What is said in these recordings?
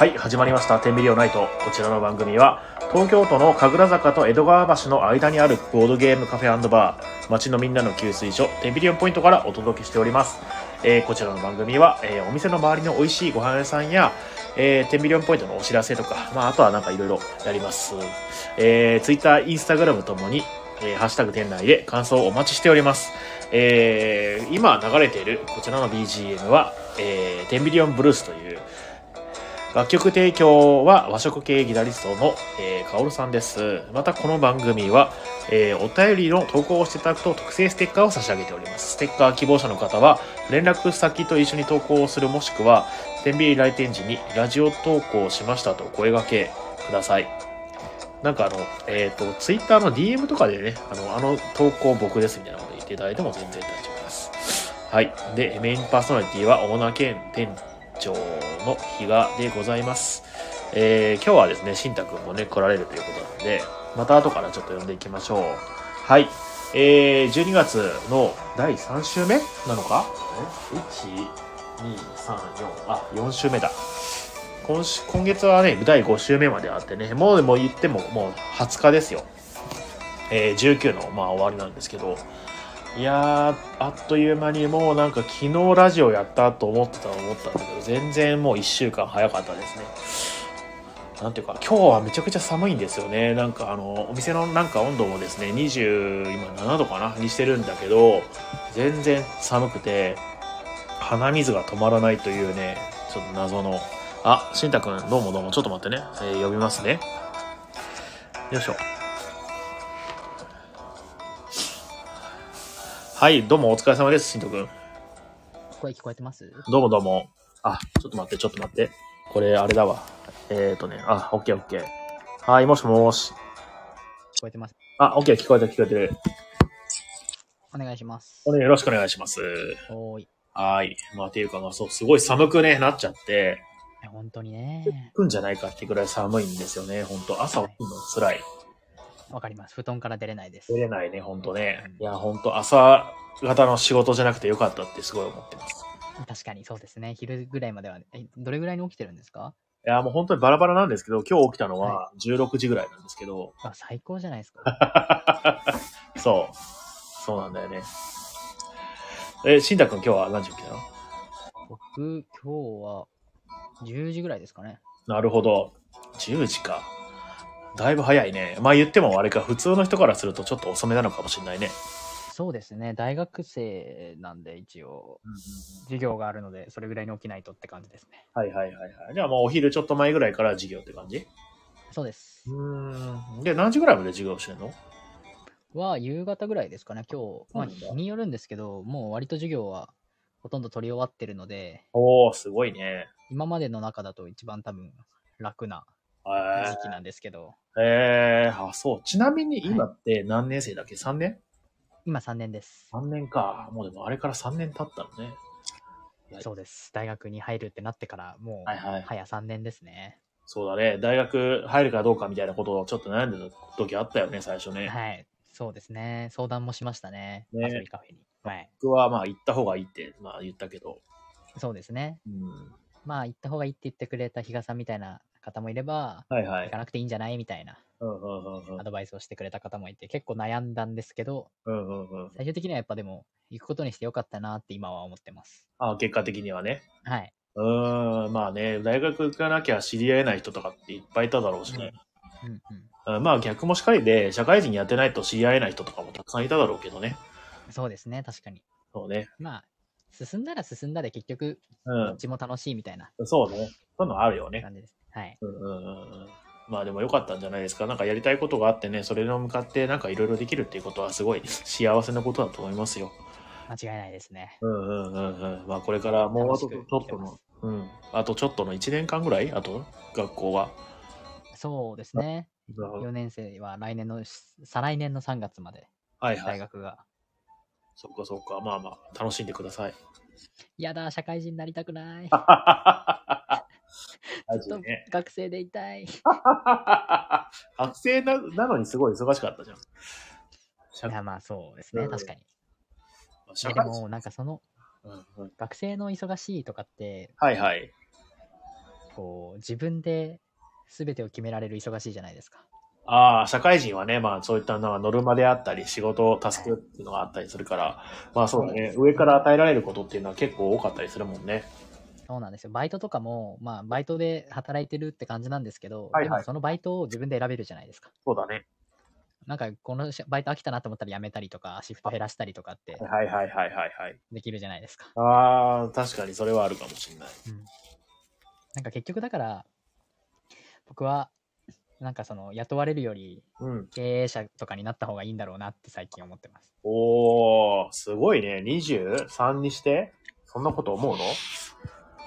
はい、始まりました。テンビリオナイト。こちらの番組は、東京都の神楽坂と江戸川橋の間にあるボードゲームカフェバー、街のみんなの給水所、テンビリオンポイントからお届けしております。えーこちらの番組は、えーお店の周りの美味しいご飯屋さんや、えーテンビリオンポイントのお知らせとか、まあ、あとはなんかいろいろやります。えー、Twitter、Instagram ともに、えーハッシュタグ店内で感想をお待ちしております。えー今流れているこちらの BGM は、えーテンビリオンブルースという楽曲提供は和食系ギタリストの、えー、カオルさんです。またこの番組は、えーお便りの投稿をしていただくと特製ステッカーを差し上げております。ステッカー希望者の方は連絡先と一緒に投稿をするもしくは天秤来店時にラジオ投稿しましたとお声掛けください。なんかあの、えっ、と、ツイッターの DM とかでね、あの、あの投稿僕ですみたいなこと言っていただいても全然大丈夫です。はい。で、メインパーソナリティはオーナー兼店長の比嘉でございます。えー今日はですね、しんたくんもね、来られるということなんで、また後からちょっと呼んでいきましょう。はい。えー、12月の第3週目なのか？え ?1、2、3、4、あ、4週目だ。今週今月はね、第5週目まであってね、もうでも言ってももう20日ですよ。えー、19のまあ終わりなんですけど、いやー、あっという間にもうなんか昨日ラジオやったと思ってたと思ったんだけど、全然もう1週間早かったですね。なんていうか、今日はめちゃくちゃ寒いんですよね。なんかあの、お店のなんか温度もですね、20、今7度かなにしてるんだけど、全然寒くて、鼻水が止まらないというね、ちょっと謎の。あ、しんたくん、どうもどうも、ちょっと待ってね。えー呼びますね。よいしょ。はい、どうもお疲れ様です、しんとくん。声聞こえてます？どうもどうも。あ、ちょっと待って、ちょっと待って。これ、あれだわ。えーとね、あ、オッケーオッケー。はい、もしもし。聞こえてます？あ、オッケー、聞こえた、聞こえてる。お願いします。これよろしくお願いします。おーい。はい。まあ、っていうか、まあ、そう、すごい寒くね、なっちゃって、本当にね。来んじゃないかってぐらい寒いんですよね、ほんと。朝起きるの辛い。わかります。布団から出れないです出。れないね、ほんとね。いや、ほんと、朝方の仕事じゃなくてよかったってすごい思ってます。確かにそうですね。昼ぐらいまでは、えどれぐらいに起きてるんですか？いや、もう本当にバラバラなんですけど、今日起きたのは16時ぐらいなんですけど、あ、最高じゃないですか。そう。そうなんだよね。え、しんたくん今日は何時起きたの？僕、今日は10時ぐらいですかね。なるほど。10時か。だいぶ早いね。まあ言ってもあれか、普通の人からするとちょっと遅めなのかもしれないね。そうですね。大学生なんで一応、授業があるので、それぐらいに起きないとって感じですね。はいはいはいはい。じゃあもうお昼ちょっと前ぐらいから授業って感じ？そうです。うーん。で、何時ぐらいまで授業してんの？は、夕方ぐらいですかね。今日、まあ、日によるんですけど、もう割と授業はほとんど取り終わってるので、おー、すごいね。今までの中だと一番多分楽なへ時期なんですけど、ーへーあ、そう。ちなみに今って何年生だっけ ?3 年？今3年です。?3 年か。もうでもあれから3年経ったのね。はいそうです。大学に入るってなってから、もう、はいはい早3年ですね。そうだね。大学入るかどうかみたいなことをちょっと悩んでた時あったよね、最初ね。はい。そうですね。相談もしましたね。ね遊びカフェに。はい。僕はまあ行った方がいいって、まあ言ったけど。そうですね。うん。まあ、行った方がいいって言ってくれた比嘉さんみたいな方もいれば、はいはい行か。なくていいんじゃない？みたいなうんうんうんうんアドバイスをしてくれた方もいて、結構悩んだんですけど、うんうんうん。最終的にはやっぱでも、行くことにしてよかったなって今は思ってます。あ結果的にはね。はい。うーん、まあね、大学行かなきゃ知り合えない人とかっていっぱいいただろうしね。うんうん。うんまあ逆もしかりで、社会人やってないと知り合えない人とかもたくさんいただろうけどね。そうですね。確かに。そうね。まあ、進んだら進んだで結局、うどっちも楽しいみたいなんそうね。そういうのあるよね。感じです。はい。うんうんうんうん。まあでも良かったんじゃないですか。なんかやりたいことがあってね、それに向かってなんかいろいろできるっていうことはすごい幸せなことだと思いますよ。間違いないですね。うんうんうんうん。まあこれからもうあとちょっとの、うん。あとちょっとの1年間ぐらい？あと学校は？そうですね。はい4年生は来年の、再来年の3月まではい。大学が。そっかそっか。まあまあ、楽しんでください。やだ、社会人になりたくない。ね。学生でいたい。い 学生ななのにすごい忙しかったじゃん。社や、まあそうですね。うん確かに。でも、なんかその、うんうん学生の忙しいとかって、はいはい。こう、自分で全てを決められる忙しいじゃないですか。ああ、社会人はね、まあそういったのはノルマであったり、仕事、タスクっていうのがあったりするから、まあそうだね、上から与えられることっていうのは結構多かったりするもんね。そうなんですよ。バイトとかも、まあ、バイトで働いてるって感じなんですけど、はいはいでもそのバイトを自分で選べるじゃないですか。そうだね。なんか、このしバイト飽きたなと思ったら辞めたりとか、シフト減らしたりとかってはいはいはいはいはい。できるじゃないですか。ああ、確かにそれはあるかもしれない。なんか結局だから、僕は、なんかその、雇われるよりうん。経営者とかになった方がいいんだろうなって最近思ってます。おー、すごいね。23にしてそんなこと思うの？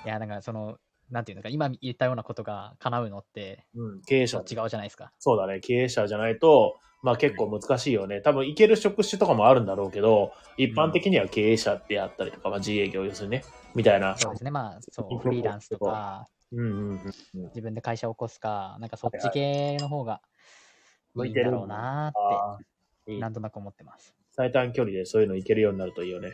いや、だからその、なんていうのか、今言ったようなことが叶うのって、うん、経営者違うじゃないですか。そうだね。経営者じゃないと、まあ結構難しいよね。多分行ける職種とかもあるんだろうけど、一般的には経営者ってやったりとか、まあ自営業要するにね、みたいな。そうですね。まあ、そう、フリーランスとか、うんうんうんうん。自分で会社を起こすか、なんかそっち系の方がいいんだろうなって、なんとなく思ってます。最短距離でそういうの行けるようになるといいよね。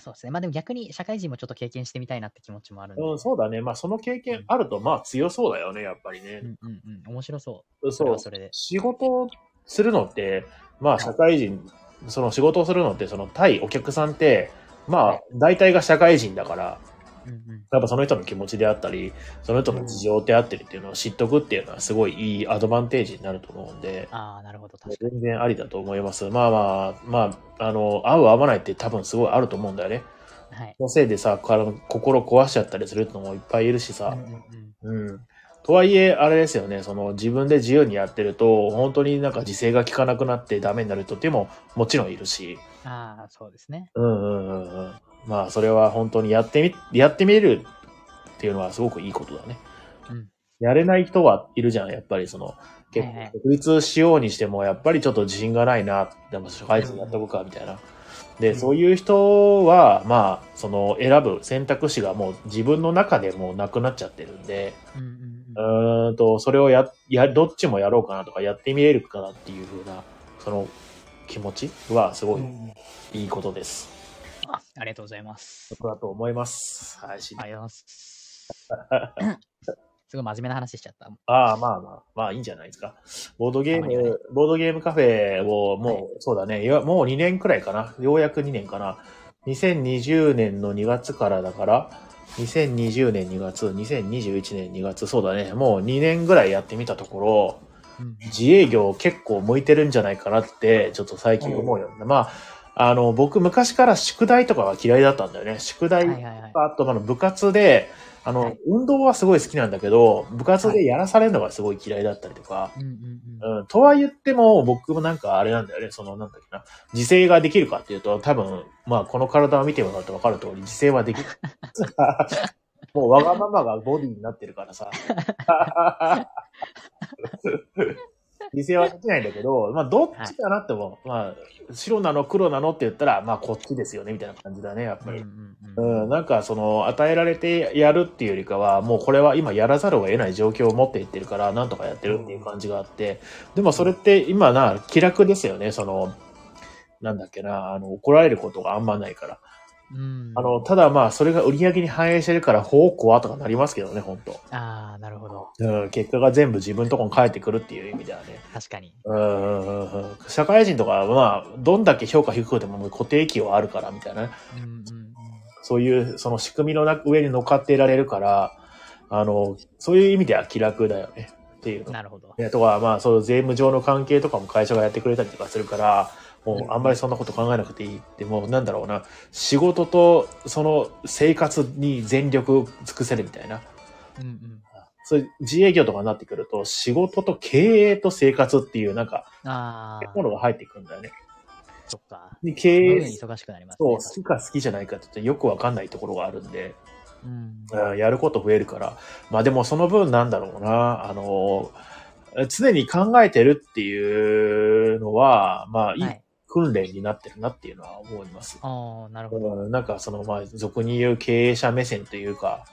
そうですね。まあでも逆に社会人もちょっと経験してみたいなって気持ちもあるんで。うん、そうだね。まあその経験あると、まあ強そうだよね、やっぱりねう。んうんうん。面白そう。そそう。それで。仕事をするのって、まあ社会人、その仕事をするのって、その対お客さんって、まあはい大体が社会人だから、うんうん。やっぱその人の気持ちであったり、その人の事情であったりっていうのを知っとくっていうのはすごいいいアドバンテージになると思うんで、ああ、なるほど。確かに。全然ありだと思います。まあまあ、まあ、あの、合う合わないって多分すごいあると思うんだよね。はい。そのせいでさ、心壊しちゃったりするのもいっぱいいるしうんさう、んうん。うん。とはいえ、あれですよね、その自分で自由にやってると、本当になんか自制が効かなくなってダメになる人っていうのももちろんいるし、ああ、そうですね。うんうんうんうん。まあ、それは本当にやってみ、やってみるっていうのはすごくいいことだね。うん。やれない人はいるじゃん、やっぱりその、結構、独立しようにしても、やっぱりちょっと自信がないな、でも社会人やっとくか、みたいな。で、うんそういう人は、まあ、その、選ぶ選択肢がもう自分の中でもうなくなっちゃってるんで、うんと、それをや、や、どっちもやろうかなとか、やってみれるかなっていうふうな、その気持ちはすごいいいことです。あ ありがとうございます。僕だと思います。はい。ありがとうございます。すごい真面目な話しちゃった。ああ、まあまあ、まあいいんじゃないですか。ボードゲーム、ボードゲームカフェをもう、はいそうだね、いやもう2年くらいかな。ようやく2年かな。2020年の2月からだから、2020年2月、2021年2月、そうだね。もう2年ぐらいやってみたところ、うん自営業結構向いてるんじゃないかなって、ちょっと最近思うよね。まあ、あの、僕昔から宿題とかが嫌いだったんだよね。宿題はいはいはい。あと、まあ、部活で、あの、はい運動はすごい好きなんだけど、部活でやらされるのがすごい嫌いだったりとか、うんとは言っても、僕もなんかあれなんだよね、その、なんだっけな、自制ができるかっていうと、多分、まあ、この体を見てもらうと分かる通り、自制はできる。もうわがままがボディになってるからさ。自制はできないんだけど、まあ、どっちかなっても、まあ、白なの黒なのって言ったら、まあ、こっちですよね、みたいな感じだね、やっぱり。うんうんううん。ん、なんかその与えられてやるっていうよりかはもうこれは今やらざるを得ない状況を持っていってるからなんとかやってるっていう感じがあって。でもそれって今な気楽ですよねそのなんだっけなあの怒られることがあんまないからうんあのただまあそれが売り上げに反映してるからほうこわとかなりますけどね本当ああ、なるほど。うん結果が全部自分のとこに返ってくるっていう意味ではね確かに。うん社会人とかはまあどんだけ評価低くても固定給はあるからみたいなねうんうんうん。そういう、その仕組みの中上に乗っかっていられるから、あの、そういう意味では気楽だよね。っていうの。なるほど。ね、とか、まあ、そう、税務上の関係とかも会社がやってくれたりとかするから、もうあんまりそんなこと考えなくていいって、もうなんだろうな、仕事とその生活に全力尽くせるみたいな。うんうん。そういう自営業とかになってくると、仕事と経営と生活っていうなんか、ああ、ものが入ってくるんだよね。そっか。で経営忙しくなりますそう、ね。好きか好きじゃないかって言ってよくわかんないところがあるんで、うん。うんやること増えるから。まあでもその分なんだろうな、あの、常に考えてるっていうのは、まあはい。訓練になってるなっていうのは思います。ああ、なるほど。うんなんかそのまあ俗に言う経営者目線というか、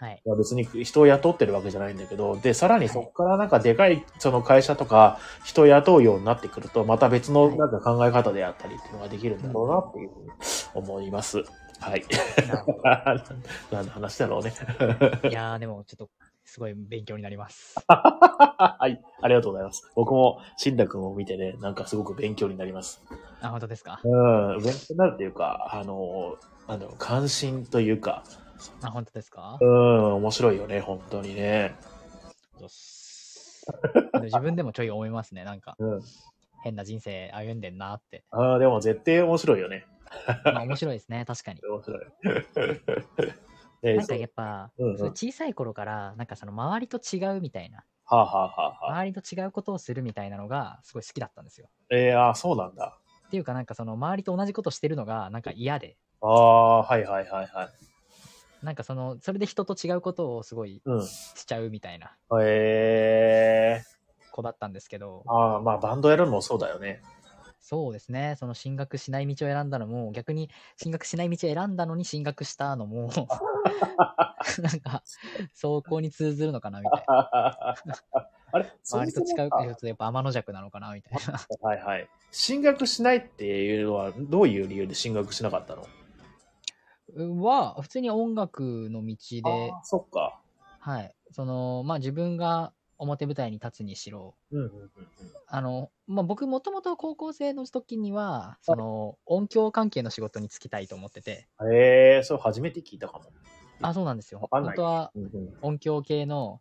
はい。まあ別に人を雇ってるわけじゃないんだけど、で、さらにそこからなんかでかいその会社とか人を雇うようになってくると、また別のなんか考え方であったりっていうのができるんだろうなっていうふうに思います。はい。何の 話だろうね。ど。いやー、でもちょっと、すごい勉強になります。はい。ありがとうございます。僕も、新太くんを見てね、なんかすごく勉強になります。あ、本当ですか？うん。勉強になるというか、あの、なんだろう、関心というか、あ、本当ですか？うん、面白いよね、本当にね。自分でもちょい思いますね。なんか、うん。変な人生歩んでんなって。ああ、でも絶対面白いよね。まあ面白いですね、確かに。面白い。えなんかやっぱ、うんうん小さい頃から、なんかその周りと違うみたいな、はあ、はあはあはあ、周りと違うことをするみたいなのがすごい好きだったんですよ。えー、あーそうなんだ。っていうかなんかその周りと同じことしてるのがなんか嫌で、ああ、はいはいはいはい。なんかその、それで人と違うことをすごいうん。しちゃうみたいなえー、子だったんですけど、ああ、まあバンドやるのもそうだよね。そうですね、その進学しない道を選んだのも、逆に進学しない道を選んだのに進学したのも、なんか、走行に通ずるのかなみたいな。あれ 周りと違うかか、ちょっとやっぱ天の弱なのかなみたいな。はいはい。進学しないっていうのは、どういう理由で進学しなかったの？は、普通に音楽の道で、あーそっか。はい。その、まあ自分が表舞台に立つにしろ、うんうんうんうん。あの、まあ僕もともと高校生の時には、その、音響関係の仕事に就きたいと思ってて、へえ、それ初めて聞いたかも。あ、そうなんですよ。本当は音響系の。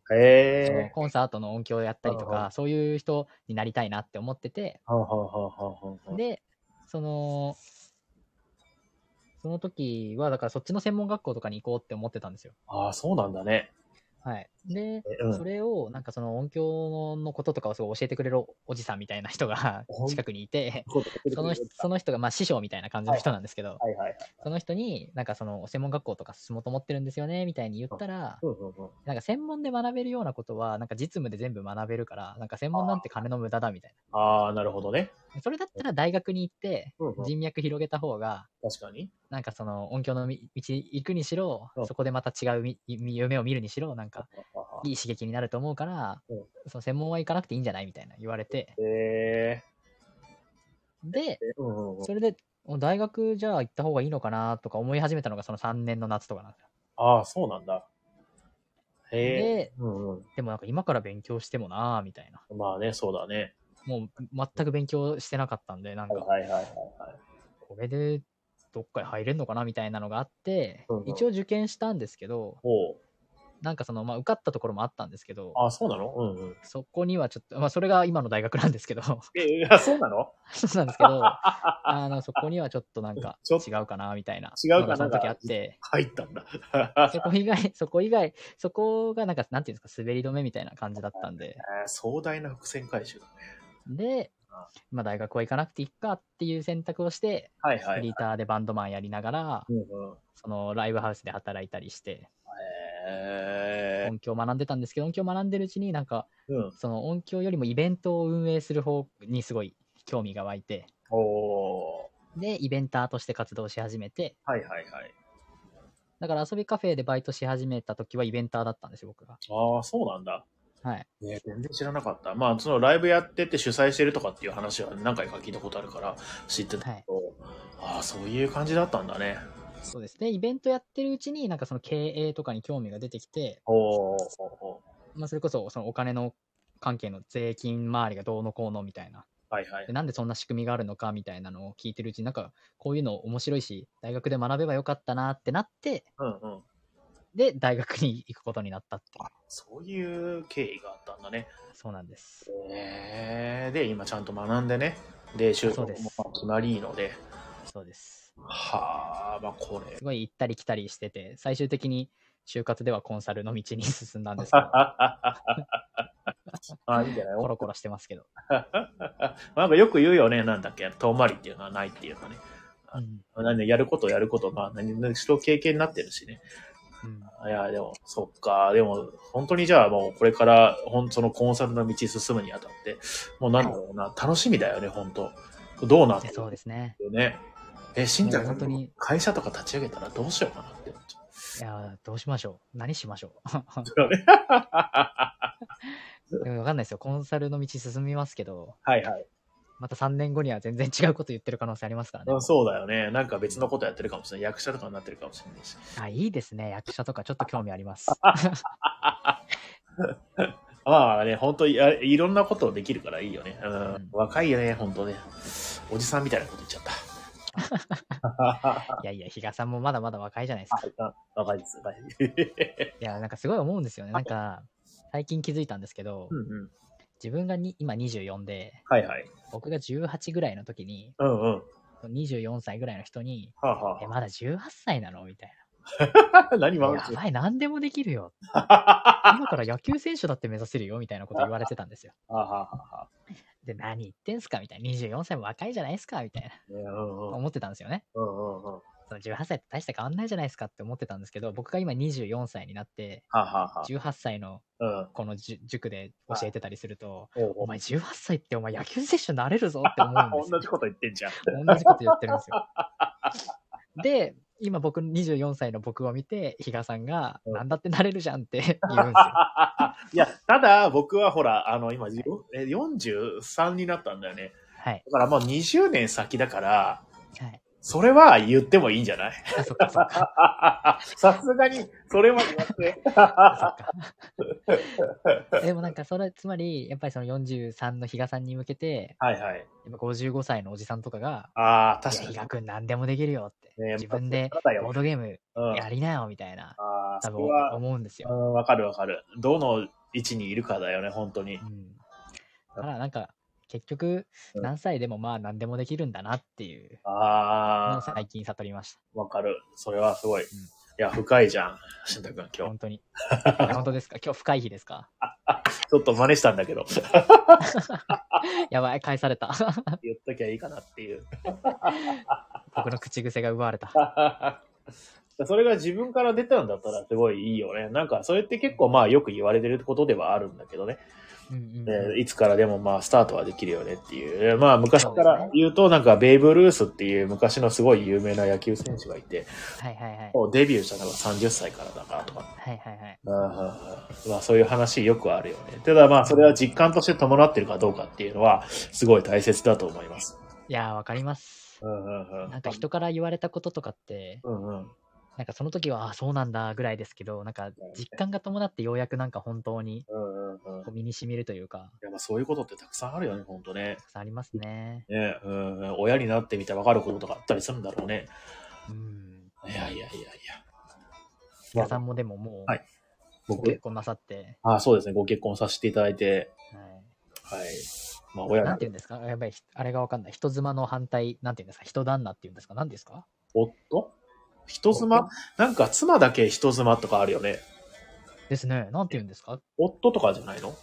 コンサートの音響をやったりとか、そういう人になりたいなって思ってて、で、その、その時は、だからそっちの専門学校とかに行こうって思ってたんですよ。ああ、そうなんだね。はい。で、えうんそれを、なんかその音響のこととかをすごい教えてくれるおじさんみたいな人が 近くにいて、そその人その人がまあ師匠みたいな感じの人なんですけど。その人に、なんかその専門学校とか進もうと思ってるんですよね、みたいに言ったら。なんか専門で学べるようなことは、なんか実務で全部学べるから、なんか専門なんて金の無駄だみたいああ、なるほどね。な。それだったら大学に行って人脈広げた方が、確かに。なんかその音響の道行くにしろうん、そこでまた違うみ夢を見るにしろ、なんかいい刺激になると思うからうん、その専門は行かなくていいんじゃないみたいな言われて、へで。それで、大学じゃあ行った方がいいのかなとか思い始めたのがその3年の夏とかなんですよ。ああ、そうなんだ。へえ。で、うんうん。でもなんか今から勉強してもなーみたいな。まあね、そうだね。もう全く勉強してなかったんで、なんか、はいはいはいはい。これでどっかに入れるのかなみたいなのがあってうんうん、一応受験したんですけど、なんかその、まあ受かったところもあったんですけど、ああ、そうなの？うんうん。そこにはちょっと、まあそれが今の大学なんですけど、いや、そうなの？うなんですけど、あの、そこにはちょっとなんかちょっ違うかなみたいな違うかな？のがその時あって、入ったんだ。そこ以外、そこ以外、そこがなんか、なんていうんですか、滑り止めみたいな感じだったんで、えー壮大な伏線回収だね。で、まあ大学は行かなくていいかっていう選択をして、はいはい。フリーターでバンドマンやりながら、うんうん。そのライブハウスで働いたりして。音響を学んでたんですけど、音響を学んでるうちになんか、うん。その音響よりもイベントを運営する方にすごい興味が湧いて、で、イベンターとして活動し始めて、ー。はいはいはい。だから遊びカフェでバイトし始めた時はイベンターだったんですよ、僕が。ああ、そうなんだ。はい。ね、全然知らなかった。まあ、そのライブやってて主催してるとかっていう話は何回か聞いたことあるから知ってたけど、ああ、そういう感じだったんだね。そうですね。イベントやってるうちに、なんかその経営とかに興味が出てきて、おおまあ、それこそそのお金の関係の税金周りがどうのこうのみたいな。はいはいで。なんでそんな仕組みがあるのかみたいなのを聞いてるうちに、なんかこういうの面白いし、大学で学べばよかったなってなって、うんうん。で、大学に行くことになったっていう。そういう経緯があったんだね。そうなんです。へえ。で、今ちゃんと学んでね。で、就職も決まりいいので。そうです。はあ、まあこれす。ごい行ったり来たりしてて、最終的に就活ではコンサルの道に進んだんですけど、あ、いいんじゃない？コロコロしてますけど。なんかよく言うよね、なんだっけ、遠回りっていうのはないっていうのはね。うん。なんでやることやること、まあ何々しろ経験になってるしね。うん、いや、でも、そっか。でも、本当にじゃあもうこれから、ほんそのコンサルの道進むにあたって、もうなんだろうな、楽しみだよね、本当どうなってそうですね。よね。え、しんちゃん、本当に会社とか立ち上げたらどうしようかなって思っちゃう。いやー、どうしましょう。何しましょそう。でもわかんないですよ。コンサルの道進みますけど、はいはい。また3年後には全然違うこと言ってる可能性ありますからね。うんそうだよね。なんか別のことやってるかもしれない。役者とかになってるかもしれないし。あ、いいですね。役者とかちょっと興味あります。まあね、本当いやいろんなことできるからいいよね。うんうん若いよね、本当ね。おじさんみたいなこと言っちゃった。いやいや、比嘉さんもまだまだ若いじゃないですか。あ若いです。若いや、なんかすごい思うんですよね。なんか、最近気づいたんですけど、うんうん。自分がに今24で、はいはい。僕が18ぐらいの時に、うんうん。24歳ぐらいの人に、はあ、はえ、まだ18歳なの？みたいあ、何な。今やばい、何でもできるよ。今から野球選手だって目指せるよ？みたいなこと言われてたんですよ。はあはあはで、何言ってんすかみたいな。24歳も若いじゃないですかみたいな。思ってたんですよね。その18歳って大して変わんないじゃないですかって思ってたんですけど、僕が今24歳になって、あはあはあ。18歳のうん。この塾で教えてたりすると、お前18歳ってお前野球選手になれるぞって思うんですよ 同じ。こと言ってんじゃん。同じこと言ってるんですよ。で、今僕24歳の僕を見て、比嘉さんが、うんなんだってなれるじゃんって 言うんですよ。いや、ただ僕はほら、あの、今、じえ43になったんだよね。はい。だからもう20年先だから、はい。それは言ってもいいんじゃない？さすがに、それは言わせて。でもなんかそれ、つまり、やっぱりその43の比嘉さんに向けて、はいはい。やっぱ55歳のおじさんとかが、ああ、確かに。比嘉くん何でもできるよって。ね自分でボードゲームうん、やりなよみたいな、ああ、多分思うんですよ。うん、わかるわかる。どの位置にいるかだよね、本当にう。ん。だからなんか、結局、うん何歳でもまあ何でもできるんだなっていうのああ、を最近悟りました。わかる。それはすごい。いや、深いじゃん、しんたくん、今日。本当に。いや本当ですか？今日深い日ですか？ちょっと真似したんだけど、やばい、返された。言っときゃいいかなっていう。僕の口癖が奪われた。それが自分から出たんだったらすごいいいよね。なんか、それって結構まあよく言われてることではあるんだけどね。うんうんでうんいつからでもまあスタートはできるよねっていう。まあ昔から言うとなんかベーブ・ルースっていう昔のすごい有名な野球選手がいて、はいはいはい。デビューしたのが30歳からだからとか。はいはいはい。まあそういう話よくあるよね。ただまあそれは実感として伴ってるかどうかっていうのはすごい大切だと思います。いやー、わかります。うんうんうん。なんか人から言われたこととかって、うんうん。なんかその時は、ああ、そうなんだぐらいですけど、なんか実感が伴ってようやくなんか本当にうんうんうん。こう身に染みるというか、いやまあそういうことってたくさんあるよね、ほんとね。たくさんありますね。ねうんうん、親になってみて分かることとかあったりするんだろうね。うん。いやいやいやいや。皆さんもでももう、はいご僕結婚なさって、あそうですね、ご結婚させていただいて、はい。はい。まあ親がなんて、言うんですか？やっぱり、あれがわかんない。人妻の反対、なんて言うんですか？人旦那って言うんですか？何ですか？夫？人妻？なんか妻だけ人妻とかあるよね。ですね。なんて言うんですか？夫とかじゃないの？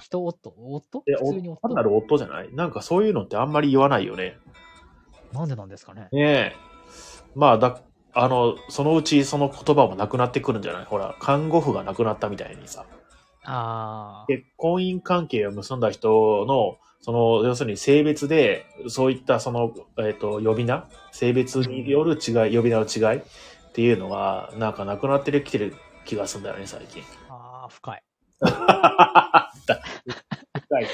人夫？夫？え、普通に夫お単なる夫じゃない？なんかそういうのってあんまり言わないよね。なんでなんですかね？ねえ。まあ、だ、あの、そのうちその言葉もなくなってくるんじゃない？ほら、看護婦が亡くなったみたいにさ。ああ。結婚姻関係を結んだ人の、その、要するに性別で、そういったその、えっ、と、呼び名性別による違い、呼び名の違いっていうのが、なんかなくなってきてる気がするんだよね、最近。ああ、深い。深い。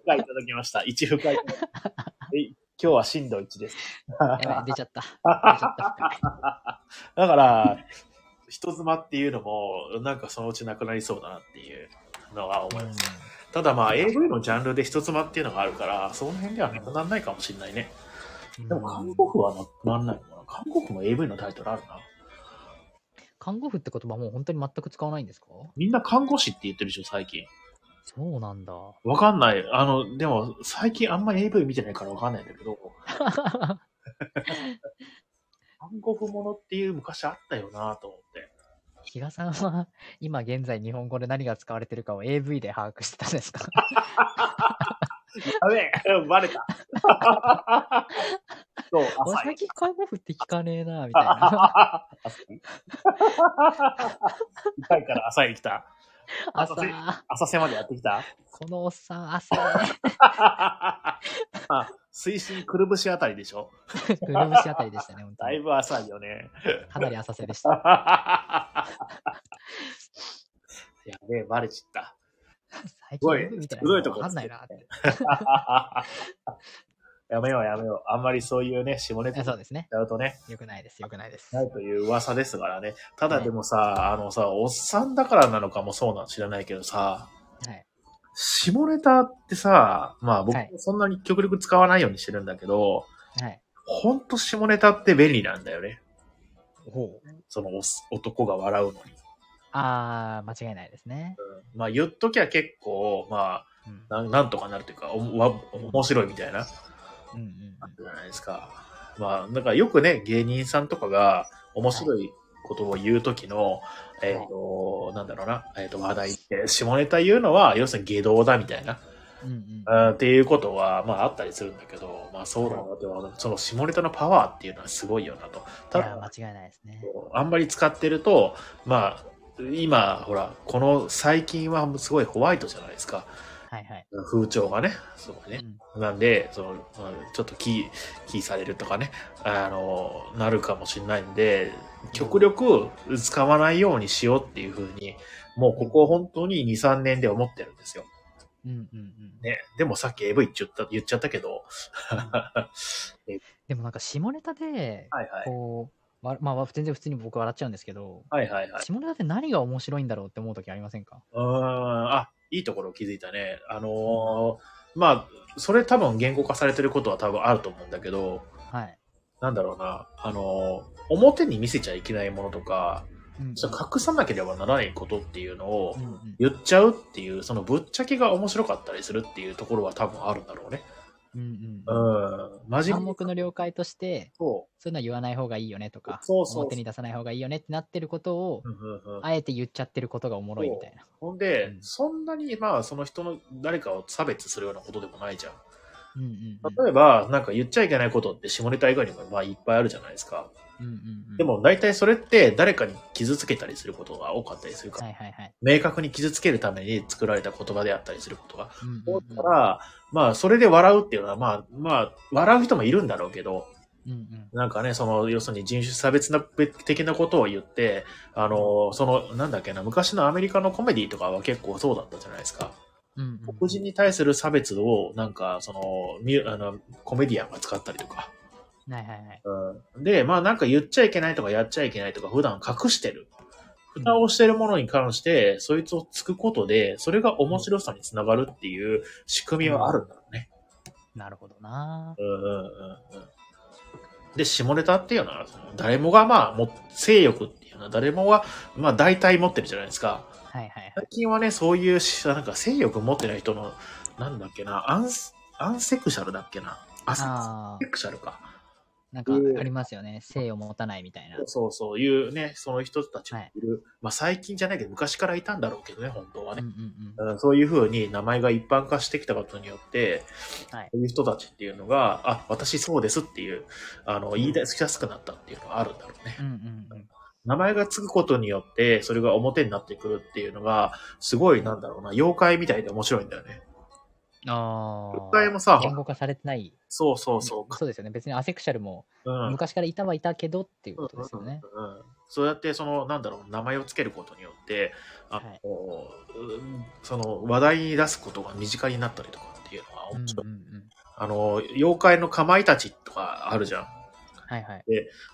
深いいただきました。一深い。え今日は震度1です。出ちゃった。だから、人妻っていうのも、なんかそのうちなくなりそうだなっていうのは思います。ただまあ AV のジャンルで人妻っていうのがあるから、その辺ではなくならないかもしれないね。うんでも看護婦はなくならないのかな看護婦も AV のタイトルあるな。看護婦って言葉もう本当に全く使わないんですか？みんな看護師って言ってるでしょ、最近。そうなんだ。わかんない。あの、でも最近あんま AV 見てないからわかんないんだけど、看護婦ものっていう昔あったよなと思って。比嘉さんは今現在日本語で何が使われてるかを AV で把握してたんですか？やべえバレた。そう、俺浅い。最近看護婦って聞かねえな、みたいな。浅 いから浅いに来た。朝、浅瀬までやってきた？このおっさん、朝、あ水深くるぶしあたりでしょ？くるぶしあたりでしたね、本当に。だいぶ浅いよね。かなり浅瀬でした。やべえ、バレちった。最すごい近みたいすごいとこわかんないなって。やめようやめよう。あんまりそういうね、下ネタそうですね。ちゃうとね、よくないです。よくないです。ないという噂ですからね。ただでもさ、あのさ、おっさんだからなのかもそうなの知らないけどさ、はい。下ネタってさ、まあ僕はいもそんなに極力使わないようにしてるんだけど、はい。ほんと下ネタって便利なんだよね。ほう。その男が笑うのに。あー、間違いないですね。うんまあ言っときゃ結構、まうん。あ、なんなんとかなるというか、おわ面白いみたいな、うんうんじゃないですか。まあ、だからよくね、芸人さんとかが面白いことを言うときの、えっ、と、なんだろうな、えっ、と、話題って、下ネタ言うのは、要するに下道だみたいな、うん。うんっていうことは、まああったりするんだけど、まあそうだなって、その下ネタのパワーっていうのはすごいよなと。ただ、間違いないですね。あんまり使ってると、まあ、今、ほら、この最近はすごいホワイトじゃないですか。はいはい。風潮がね。そうねう。んなんで、その、まあちょっとキー、キーされるとかね、あの、なるかもしれないんで、極力使わないようにしようっていうふうに、もうここ本当に2、3年で思ってるんですよ。うんうんうん。ね。でもさっき AV 言っちゃった、言っちゃったけど、でもなんか下ネタで、はいはい。こう、わまあ全然普通に僕笑っちゃうんですけど、はいはいはい。下ネタって何が面白いんだろうって思う時ありませんか？うーん、あ、いいところ気づいたね。あのーまあ、それ多分言語化されてることは多分あると思うんだけど、はい。なんだろうな、あのー表に見せちゃいけないものとか、うん隠さなければならないことっていうのを言っちゃうっていう、そのぶっちゃけが面白かったりするっていうところは多分あるんだろうね。うんううんん。真面暗。黙の了解として、そそういうのは言わない方がいいよねとか、そうそう表に出さない方がいいよねってなってることをう。、うんうんうんあえて言っちゃってることがおもろいみたいな。ほんで、うんそんなにまあその人の誰かを差別するようなことでもないじゃん。うんうんうん例えば、なんか言っちゃいけないことって下ネタ以外にもまあいっぱいあるじゃないですか。うんうんうんで、も大体それって誰かに傷つけたりすることが多かったりするから、はいはいはい。明確に傷つけるために作られた言葉であったりすることが多うんいから、まあそれで笑うっていうのはまあ、まあ、笑う人もいるんだろうけど、うんうんなんかね、その、要するに人種差別な的なことを言って、あの、その、なんだっけな、昔のアメリカのコメディとかは結構そうだったじゃないですか。うんうん黒人に対する差別を、なんか、その、ミュあの、コメディアンが使ったりとか。はいはいはい。うん、で、まあなんか言っちゃいけないとかやっちゃいけないとか普段隠してる。蓋をしてるものに関して、そいつをつくことで、それが面白さにつながるっていう仕組みはあるんだろうね。なるほどなうんうんうんうん。で、下ネタっていうのは、誰もがまあ、も性欲っていうのは誰もが、まあ大体持ってるじゃないですか。はいはいはい。最近はね、そういうし、なんか性欲持ってない人の、なんだっけな、アンス、アンセクシャルだっけな。アセあクシャルか。あ、なんかありますよね。性を持たないみたいな。そうそういうね、その人たちもいる。まあ最近じゃないけど、昔からいたんだろうけどね、本当はね。うんそういう風に名前が一般化してきたことによって、はいそういう人たちっていうのが、あ、私そうですっていう、あの、言い出しやすくなったっていうのはあるんだろうね。うんうんうん。名前がつくことによって、それが表になってくるっていうのが、すごい、なんだろうな、妖怪みたいで面白いんだよね。ああ。もさ言語化されてない。そうそうそう。そうですよね。別にアセクシャルもうん。昔からいたはいたけどっていうことですよね。うんうんそうやって、その、なんだろう、名前をつけることによって、あの、はいうんその、話題に出すことが身近になったりとかっていうのはうんうん面白い。うん。あの、妖怪のかまいたちとかあるじゃん。はいはい。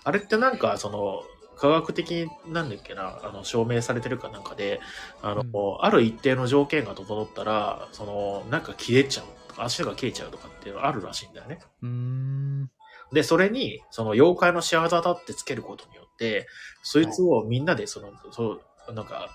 あれってなんか、その、科学的になんだっけな、あの、証明されてるかなんかで、あの、うんある一定の条件が整ったら、その、なんか切れちゃうとか、足が切れちゃうとかっていうのがあるらしいんだよね。うーん。で、それに、その妖怪の仕業だってつけることによって、そいつをみんなで、その、そう、なんか、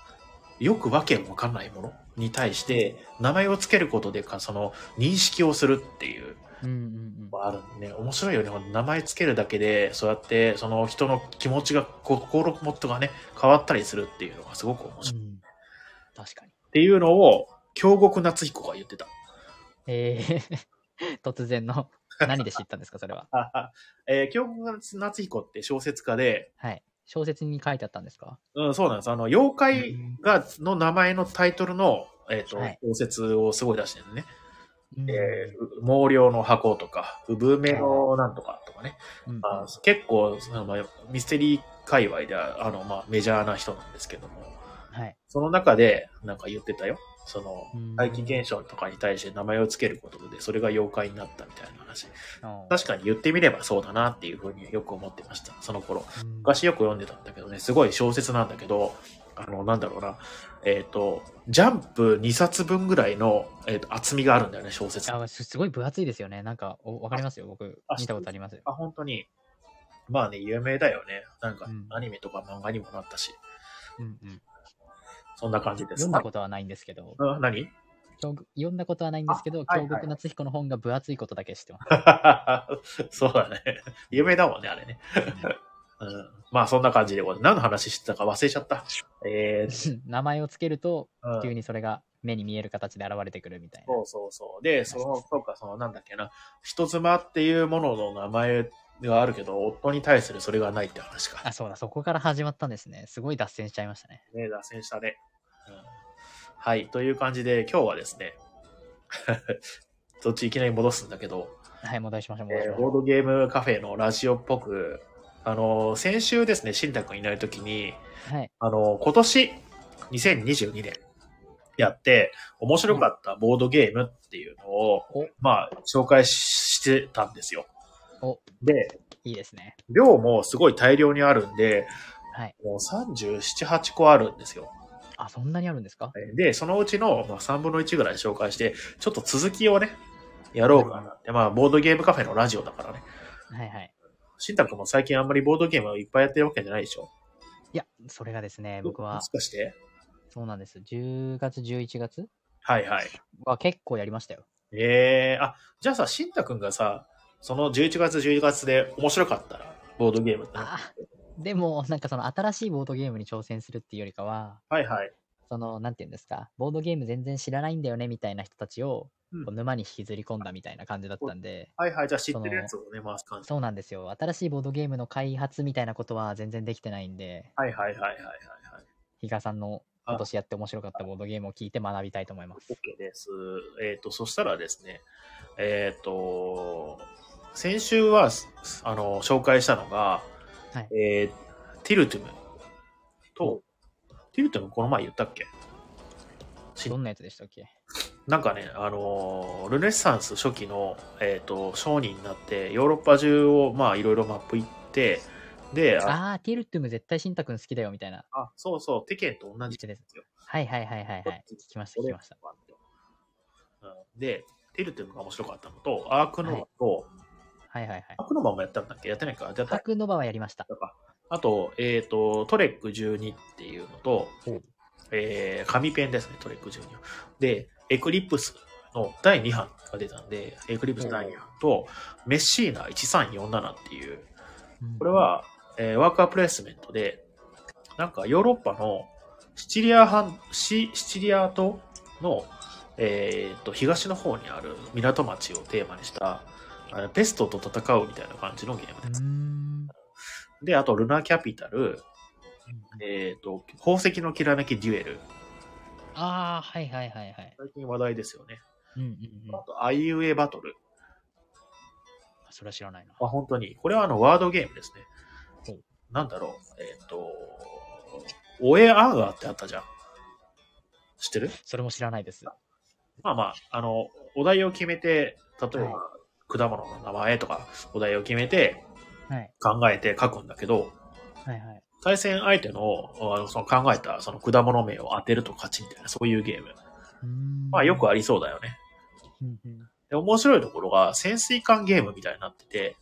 よくわけわかんないものに対して、名前をつけることでか、その、認識をするっていう、うんうんうん。あるね、面白いよね。名前つけるだけで、そうやって、その人の気持ちが、こ心もとがね、変わったりするっていうのがすごく面白い。っうん確かに。ていうのを、京極夏彦が言ってた。えー、突然の、何で知ったんですか、それは？えー、京極夏彦って小説家で、はい。小説に書いてあったんですか？うん、そうなんです。あの、妖怪が、の名前のタイトルの、えっ、と、はい小説をすごい出してるのね。うんえー、毛量の箱とか、産めのなんとかとかね。うんまあ、結構、そのまあミステリー界隈では、あの、まあ、メジャーな人なんですけども。はい。その中で、なんか言ってたよ。そのうん、怪奇現象とかに対して名前をつけることで、それが妖怪になったみたいな話。確かに言ってみればそうだなっていうふうによく思ってました、その頃。うん昔よく読んでたんだけどね、すごい小説なんだけど、あの、なんだろうな、えっ、と、ジャンプ2冊分ぐらいの、えーと厚みがあるんだよね、小説。あ、あすすごい分厚いですよね。なんか、おわかりますよ。僕あ、見たことありますよ。本当に。まあね、有名だよね。なんかうん、アニメとか漫画にもなったし、うんうん。そんな感じです。読んだことはないんですけど、あ何？読んだことはないんですけど、京極夏彦の本が分厚いことだけ知ってます。そうだね。有名だもんね、あれね。うん、まあ、そんな感じで。何の話してたか忘れちゃった。えー 名前をつけると、うん急にそれが目に見える形で現れてくるみたいな。そうそうそう。で、その、そうか、その、なんだっけな、人妻っていうものの名前があるけど、夫に対するそれがないって話か。あ、そうだ、そこから始まったんですね。すごい脱線しちゃいましたね。ね、脱線したね。うん、はい、という感じで、今日はですね、どっちいきなり戻すんだけど、はい、戻しましょう、戻しえーましょう。ボードゲームカフェのラジオっぽく、あの、先週ですね、新太くんいないときに、はい。あの、今年、2022年、やって、面白かったボードゲームっていうのを、おまあ、紹介してたんですよ。おで、いいですね。量もすごい大量にあるんで、はい。もう37、8個あるんですよ。あ、そんなにあるんですか？で、そのうちのまあ3分の1ぐらい紹介して、ちょっと続きをね、やろうかなって。まあ、ボードゲームカフェのラジオだからね。はいはい。新太くんも最近あんまりボードゲームをいっぱいやってるわけじゃないでしょ？いや、それがですね、僕はもし、かして？そうなんです。10月、11月はいはい。は結構やりましたよ。ええあ、じゃあさ、新太くんがさ、その11月、12月で面白かった？ら、ボードゲームって。あでも、なんかその新しいボードゲームに挑戦するっていうよりかは、はいはい。その、なんていうんですか、ボードゲーム全然知らないんだよねみたいな人たちを、うんこう沼に引きずり込んだみたいな感じだったんで、はいはい。じゃあ知ってるやつをね、回す感じ。そうなんですよ。新しいボードゲームの開発みたいなことは全然できてないんで、はいはいはいはいはいはい。比嘉さんのあ今年やって面白かったボードゲームを聞いて学びたいと思います。OK です。えっ、と、そしたらですね、えっ、と、先週は、あの、紹介したのが、はいえーティルトゥムと、ティルトゥムこの前言ったっけ？しどんなやつでしたっけ？なんかね、あのールネッサンス初期の、えっ、と、商人になって、ヨーロッパ中を、まあ、いろいろマップ行って、で、ああティルトゥム絶対シンタ君好きだよみたいな。あ、そうそう、テケンと同じですよ。はいはいはいはいはい。聞きました聞きました。うんで、ティルトゥムが面白かったのと、アークノバと、はいはいはい。アークノバもやったんだっけ？やってないか？やったアークノバはやりました。かあと、えっ、と、トレック12っていうのとえー、紙ペンですね、トレック12は。で、エクリプスの第2版が出たんで、エクリプス第2版と、メッシーナ1347っていう、うん。これ、は、えーワーカープレイスメントで、なんかヨーロッパのシチリア半、シシチリア島の、えー、と東の方にある港町をテーマにした、あのペストと戦うみたいな感じのゲームうです。で、あと、ルナキャピタル、えっ、と、宝石のきらめきデュエル。ああ、はいはいはいはい。最近話題ですよね。うんうんうん。あと、アイウェイバトル。それは知らないな。あ、本当に。これはあの、ワードゲームですね。なんだろう。えっ、と、オエアンガーってあったじゃん。知ってる？それも知らないです。まあまあ、あの、お題を決めて、例えば、は果物の名前とか、お題を決めて、はい。考えて書くんだけど、はいはい。対戦相手のあのその考えたその果物名を当てると勝ちみたいな、そういうゲーム。まあよくありそうだよね。で、面白いところが、潜水艦ゲームみたいになってて、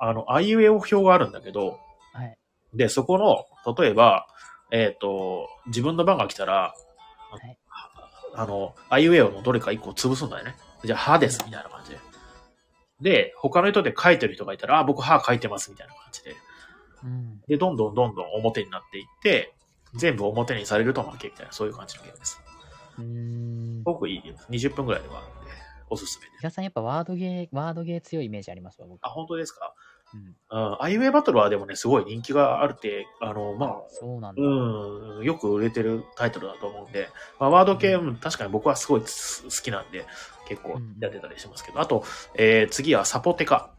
あの、あいうえお表があるんだけど、はい。で、そこの、例えば、えっ、と、自分の番が来たら、はいあの、あいうえおのどれか一個潰すんだよね。じゃあ、歯です、みたいな感じで。で、他の人で書いてる人がいたら、あ、僕歯書いてます、みたいな感じで。うん。で、どんどんどんどん表になっていって、全部表にされると負けみたいな、そういう感じのゲームです。うーん。すごくいいゲームです。20分ぐらいではあるんで、おすすめです。比嘉さんやっぱワードゲー、ワードゲー強いイメージありますわ、僕。あ、本当ですか？うん。うん。アイウェイバトルはでもね、すごい人気があるって、あの、まあ、そうなんだ。うん、よく売れてるタイトルだと思うんで、まあ、ワード系、うん確かに僕はすごいつ好きなんで、結構やってたりしますけど、あと、えー、次はサポテカ。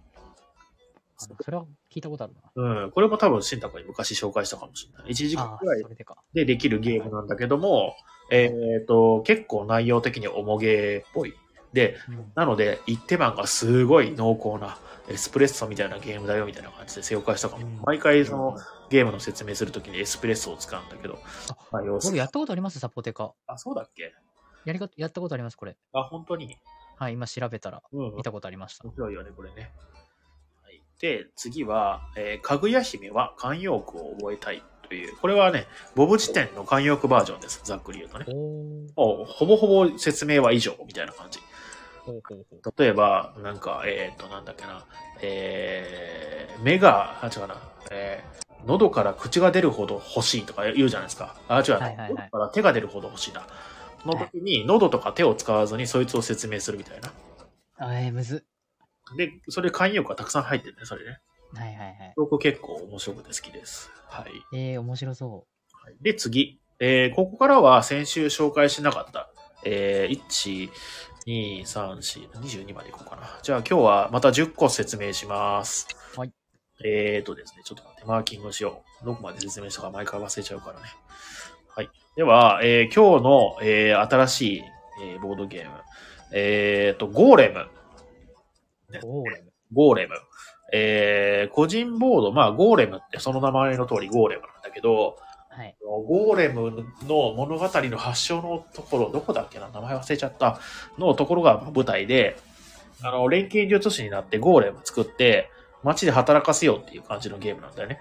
それは聞聞いたことあるな。うん。これも多分、新太君に昔紹介したかもしれない。1時間くらいでか。でできるゲームなんだけども、えっ、と、結構内容的に重ゲーっぽい。で、うんなので、一手番がすごい濃厚なエスプレッソみたいなゲームだよみたいな感じで紹介したかも。うん毎回そのゲームの説明するときにエスプレッソを使うんだけど。まあ、要するに僕やったことあります？サポテカ。あ、そうだっけ？やりかやったことありますこれ。あ、本当に？はい、今調べたらうん。見たことありました。面白いよね、これね。はい、で、次は、えーかぐや姫は慣用句を覚えたいという、これはね、ボブ辞典の慣用句バージョンです。ざっくり言うとね。おほぼほぼ説明は以上みたいな感じ。例えば、なんか、えっ、と、なんだっけな、えー、目が、あ、違うな、えー、喉から口が出るほど欲しいとか言うじゃないですか。あ、違うな、はいはいはい喉から手が出るほど欲しいな。の時に、喉とか手を使わずにそいつを説明するみたいな。あえー、むずっ。で、それ慣用句がたくさん入ってるね、それね。はいはいはい。僕結構面白くて好きです。はい。えー、面白そで、次。えー、ここからは先週紹介しなかった。えー、1、2、3、4、22までいこうかな。じゃあ今日はまた10個説明します。はい。えーとですね、ちょっと待って、マーキングしよう。どこまで説明したか毎回忘れちゃうからね。はい。では、えー今日の、えー新しい、えーボードゲーム。えーと、ゴーレム。う。ゴーレム。ゴーレム。えー、個人ボード、まあ、ゴーレムってその名前の通りゴーレムなんだけど、はい。ゴーレムの物語の発祥のところ、どこだっけな名前忘れちゃった。のところが舞台で、あの、錬金術師になってゴーレム作って、街で働かせようっていう感じのゲームなんだよね。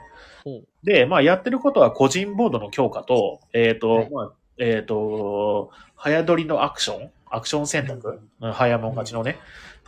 で、まあ、やってることは個人ボードの強化と、えっ、と、はいまあ、えっ、と、早取りのアクション？アクション選択、うん、早もん勝ちのね。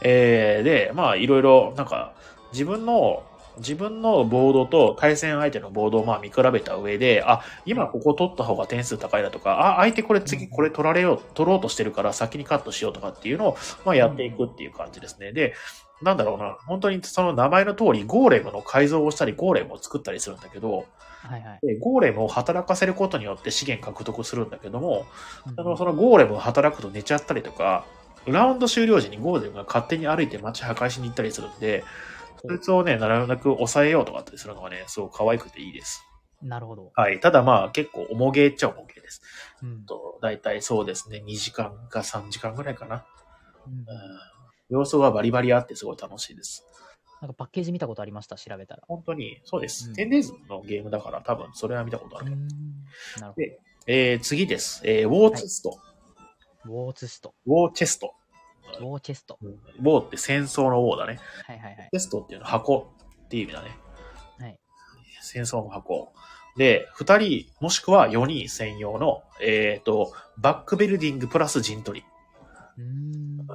えーで、まあ、いろいろ、なんか、自分の、自分のボードと対戦相手のボードをまあ見比べた上で、あ、今ここ取った方が点数高いだとか、あ、相手これ次これ取られよう、取ろうとしてるから先にカットしようとかっていうのを、まあやっていくっていう感じですね。で、なんだろうな、本当にその名前の通り、ゴーレムの改造をしたり、ゴーレムを作ったりするんだけど、はいはい。でゴーレムを働かせることによって資源獲得するんだけども、うんそのゴーレムを働くと寝ちゃったりとか、ラウンド終了時にゴーレムが勝手に歩いて街破壊しに行ったりするんで、そいつをね、なるべく抑えようとかってするのがね、すごく可愛くていいです。なるほど。はい。ただまあ結構重ゲーっちゃ重ゲーです。うん。と、だいたいそうですね、2時間か3時間ぐらいかな。うんうん。要素がバリバリあってすごい楽しいです。なんかパッケージ見たことありました、調べたら。本当に、そうです。うん 10days のゲームだから多分それは見たことある。うん。なるほでえー、次です。えー、ウォーチェスト。ど。ウォーツスト。ウォーチェスト。ウォーチェスト。うんウォーって戦争のウォーだね。はいはいはい。チェストっていうのは箱っていう意味だね。はい。戦争の箱。で、二人、もしくは4人専用の、えっ、と、バックビルディングプラス陣取り。うーん。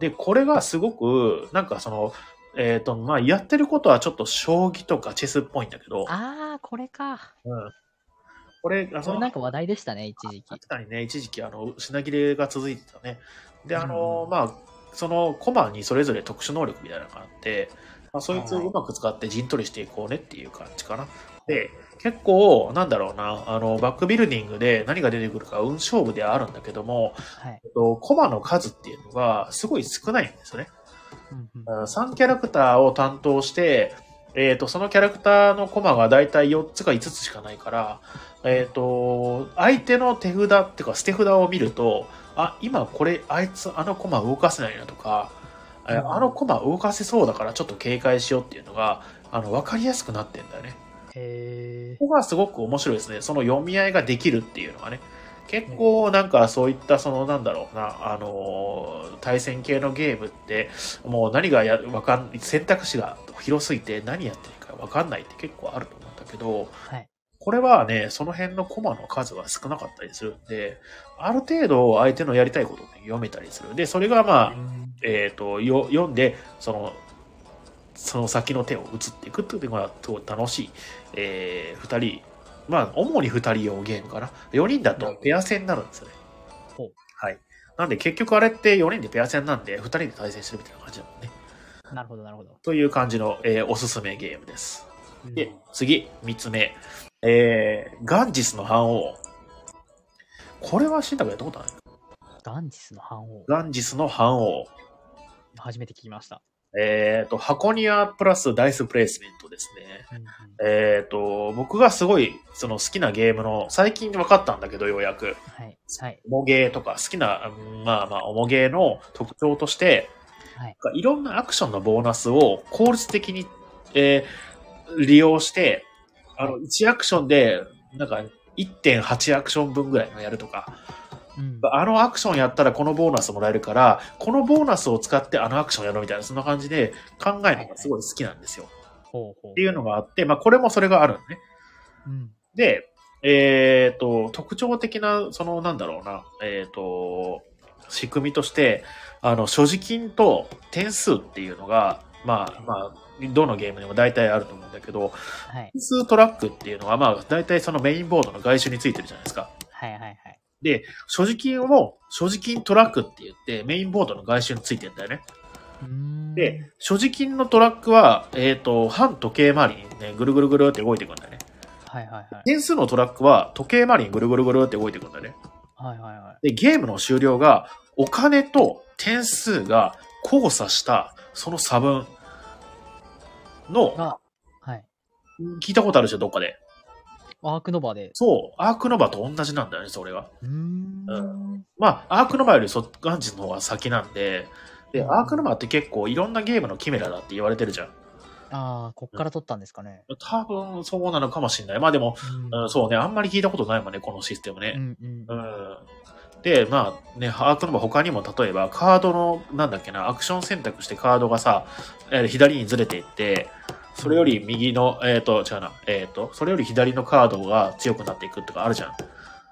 で、これがすごく、なんかその、えっ、と、まあ、やってることはちょっと将棋とかチェスっぽいんだけど、あー、これか。うん。これ、あそれなんか話題でしたね、一時期。確かにね、一時期、あの、品切れが続いてたね。で、あの、うんまあ、そのコマにそれぞれ特殊能力みたいなのがあって、まあ、そいつをうまく使って陣取りしていこうねっていう感じかな。で、結構、なんだろうな、あの、バックビルディングで何が出てくるか運勝負ではあるんだけども、はいえ。っと、コマの数っていうのがすごい少ないんですよね。うんうん3キャラクターを担当して、えっ、と、そのキャラクターのコマがだいたい4つか5つしかないから、えっ、と、相手の手札っていうか捨て札を見ると、あ、今これ、あいつあのコマ動かせないなとか、えうんあのコマ動かせそうだからちょっと警戒しようっていうのが、あの、わかりやすくなってんだよね。へここがすごく面白いですね。その読み合いができるっていうのがね。結構なんかそういったそのなんだろうな、あのー対戦系のゲームってもう何がやわかん選択肢が広すぎて何やってるかわかんないって結構あると思うんだけど、ーはい。これはね、その辺のコマの数が少なかったりするんで、ある程度相手のやりたいことを、ね、読めたりする。で、それがまあ、えっ、と、よ読んで、その、その先の手を打つっていくっていうのがすごい楽しい。えー、二人、まあ、主に二人用ゲームかな。4人だとペア戦になるんですよね。ほうはい。なんで結局あれって4人でペア戦なんで、2人で対戦してるみたいな感じなのね。なるほど、なるほど。という感じの、えーおすすめゲームです。うんで、次、3つ目。えー、ガンジスの反王。これは死んだかやったことない？ガンジスの反王。ガンジスの反王。初めて聞きました。えっ、と、箱庭プラスダイスプレイスメントですね。うんうんえっ、と、僕がすごい、その好きなゲームの、最近分かったんだけど、ようやく。はい。はい。おもゲーとか好きな、うんまあまあ、おもゲーの特徴として、はい。いろんなアクションのボーナスを効率的に、えー利用して、あの、1アクションで、なんか、1.8アクション分ぐらいのやるとか、うん。あのアクションやったらこのボーナスもらえるから、このボーナスを使ってあのアクションやろうみたいな、そんな感じで考えるのがすごい好きなんですよ。ほうほう。っていうのがあって、まあこれもそれがあるのね。うん。で、えっ、と、特徴的な、その、なんだろうな、えっ、と、仕組みとして、あの、所持金と点数っていうのが、まあ、まあ、どのゲームにも大体あると思うんだけど、はい。点数トラックっていうのは、まあ、大体そのメインボードの外周についてるじゃないですか。はいはいはい。で、所持金も、所持金トラックって言って、メインボードの外周についてるんだよね。で、所持金のトラックは、えっ、と、反時計回りにね、ぐるぐるぐるって動いていくんだよね。はいはいはい。点数のトラックは時計回りにぐるぐるぐるって動いていくんだよね。はいはいはで、ゲームの終了が、お金と点数が交差した、その差分い。の、が、はい。聞いたことあるでしょ、どっかで。アークノバで。そう、アークノバと同じなんだよね、それが。うーん。まあ、アークノバよりそガンジの方が先なんで、で、うんアークノバって結構いろんなゲームのキメラだって言われてるじゃん。ああ、こっから取ったんですかね。多分そうなのかもしれない。まあでも、うんうん、そうね、あんまり聞いたことないもんね、このシステムね。うんうんう。ん。で、まあね、アークノバ他にも例えばカードの、なんだっけな、アクション選択してカードがさ、えー左にずれていって、それより右の、えっ、と、違うな、えっ、と、それより左のカードが強くなっていくとかあるじゃん。はい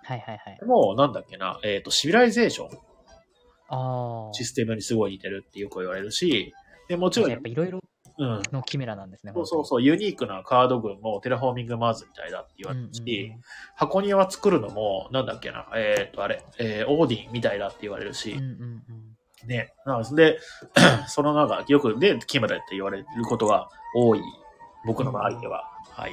はいはいで。も、なんだっけな、えっ、と、シビライゼーションああ。システムにすごい似てるってよく言われるし、で、もちろん、やっぱいろいろうん。のキメラなんですね。そうそうそう、ユニークなカード群もテラフォーミングマーズみたいだって言われるし、うんうん箱庭は作るのも、なんだっけな、えっ、と、あれ、えーオーディンみたいだって言われるし、うんうんうんね。なんでそのなんか、よく、で、キメラだって言われることが多い、僕の周りでは。はい。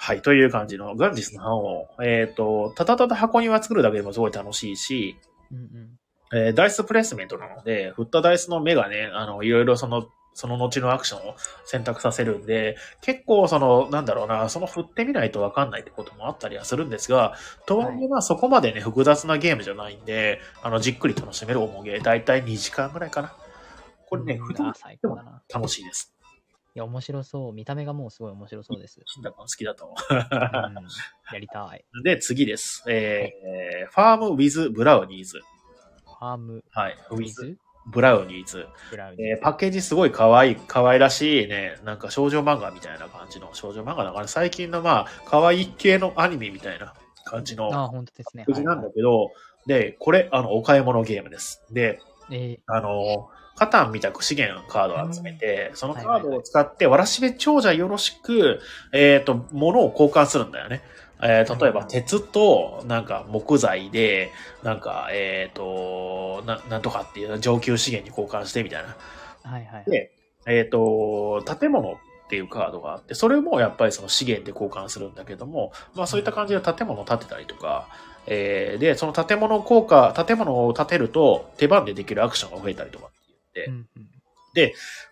はい、という感じの、ガンジスの盤を、えっ、と、ただただ箱庭作るだけでもすごい楽しいし、うんうんえーダイスプレイスメントなので、振ったダイスの目がね、あの、いろいろその、その後のアクションを選択させるんで、結構その、なんだろうな、その振ってみないとわかんないってこともあったりはするんですが、とはいえまあそこまでね、複雑なゲームじゃないんで、あの、じっくり楽しめる重げ、だいたい2時間ぐらいかな。これね、うん普段あー最高だな。楽しいです。いや、面白そう。見た目がもうすごい面白そうです。死んだか好きだと思うん やりたい。う。で、次です。えー、ファームウィズブラウニーズ。ファーム、はい。ウィズ、ブラウニーズ。えーパッケージすごい可愛い、可愛らしいね、なんか少女漫画みたいな感じの、少女漫画だから最近のまあ、可愛い系のアニメみたいな感じのああ、本当ですね。感じなんだはいけど、で、これ、あの、お買い物ゲームです。で、はいえあの、カタンみたく資源カードを集めて、そのカードを使って、わらしべ長者よろしく、えっ、と、物を交換するんだよね。えー例えば、うん鉄と、なんか、木材で、なんか、えっ、と、な、なんとかっていう上級資源に交換してみたいな。ーはいはいはい。で、えっ、と、建物っていうカードがあって、それもやっぱりその資源で交換するんだけども、まあそういった感じで建物を建てたりとか、えーで、その建物効果、建物を建てると手番でできるアクションが増えたりとかって言って、うんうん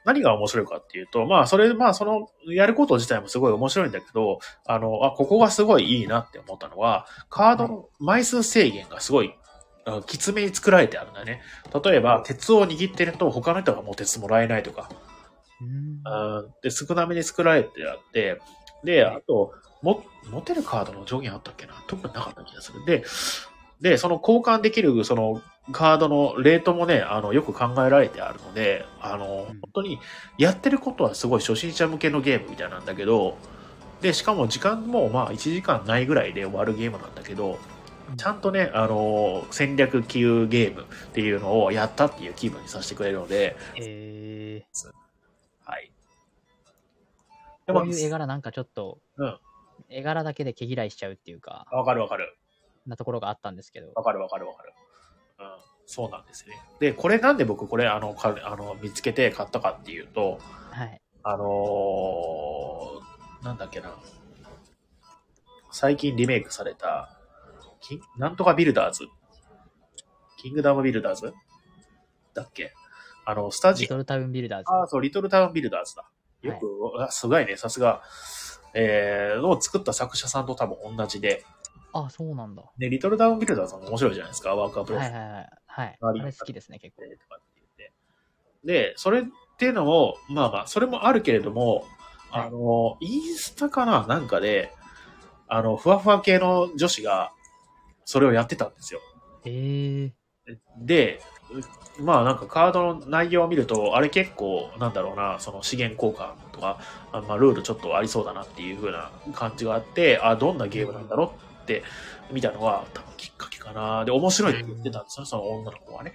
何が面白いかっていうと、まあそれ、まあその、やること自体もすごい面白いんだけど、あの、あ、ここがすごいいいなって思ったのは、カードの枚数制限がすごい、あきつめに作られてあるんだね。例えば、鉄を握ってると他の人がもう鉄もらえないとか、うん。うん。で、少なめに作られてあって、で、はい。あと、も、持てるカードの上限あったっけな？特になかった気がする。で、で、その交換できる、その、カードのレートもね、あの、よく考えられてあるので、あの、本当に、やってることはすごい初心者向けのゲームみたいなんだけど、で、しかも時間もまあ1時間ないぐらいで終わるゲームなんだけど、ちゃんとね、あの、戦略級ゲームっていうのをやったっていう気分にさせてくれるので、えはい。ー、こういう絵柄なんかちょっと、うん絵柄だけで毛嫌いしちゃうっていうか、わかるわかる。なところがあったんですけど。わかるわかるわかる。うん。そうなんですね。で、これなんで僕これあの、かあの見つけて買ったかっていうと、はい。あのーなんだっけな。最近リメイクされた、キンなんとかビルダーズ。キングダムビルダーズ？だっけ？あの、スタジリトルタウンビルダーズ。ああ、そう、リトルタウンビルダーズだ。よく、あすごいね、さすが。えー、を作った作者さんと多分同じで。あ、そうなんだ。ね、リトルタウンビルダーズも面白いじゃないですか、ワークアップロはいはいはい。はい。あれ好きですね、結構。とかって言って。で、それっていうのも、まあまあ、それもあるけれども、あの、インスタかななんかで、あの、ふわふわ系の女子が、それをやってたんですよ。ええで、うまあなんかカードの内容を見ると、あれ結構、なんだろうな、その資源交換とか、あまあルールちょっとありそうだなっていう風な感じがあって、あ、どんなゲームなんだろうって見たのが多分きっかけかな。で、面白いって言ってたんですよ、その女の子はね。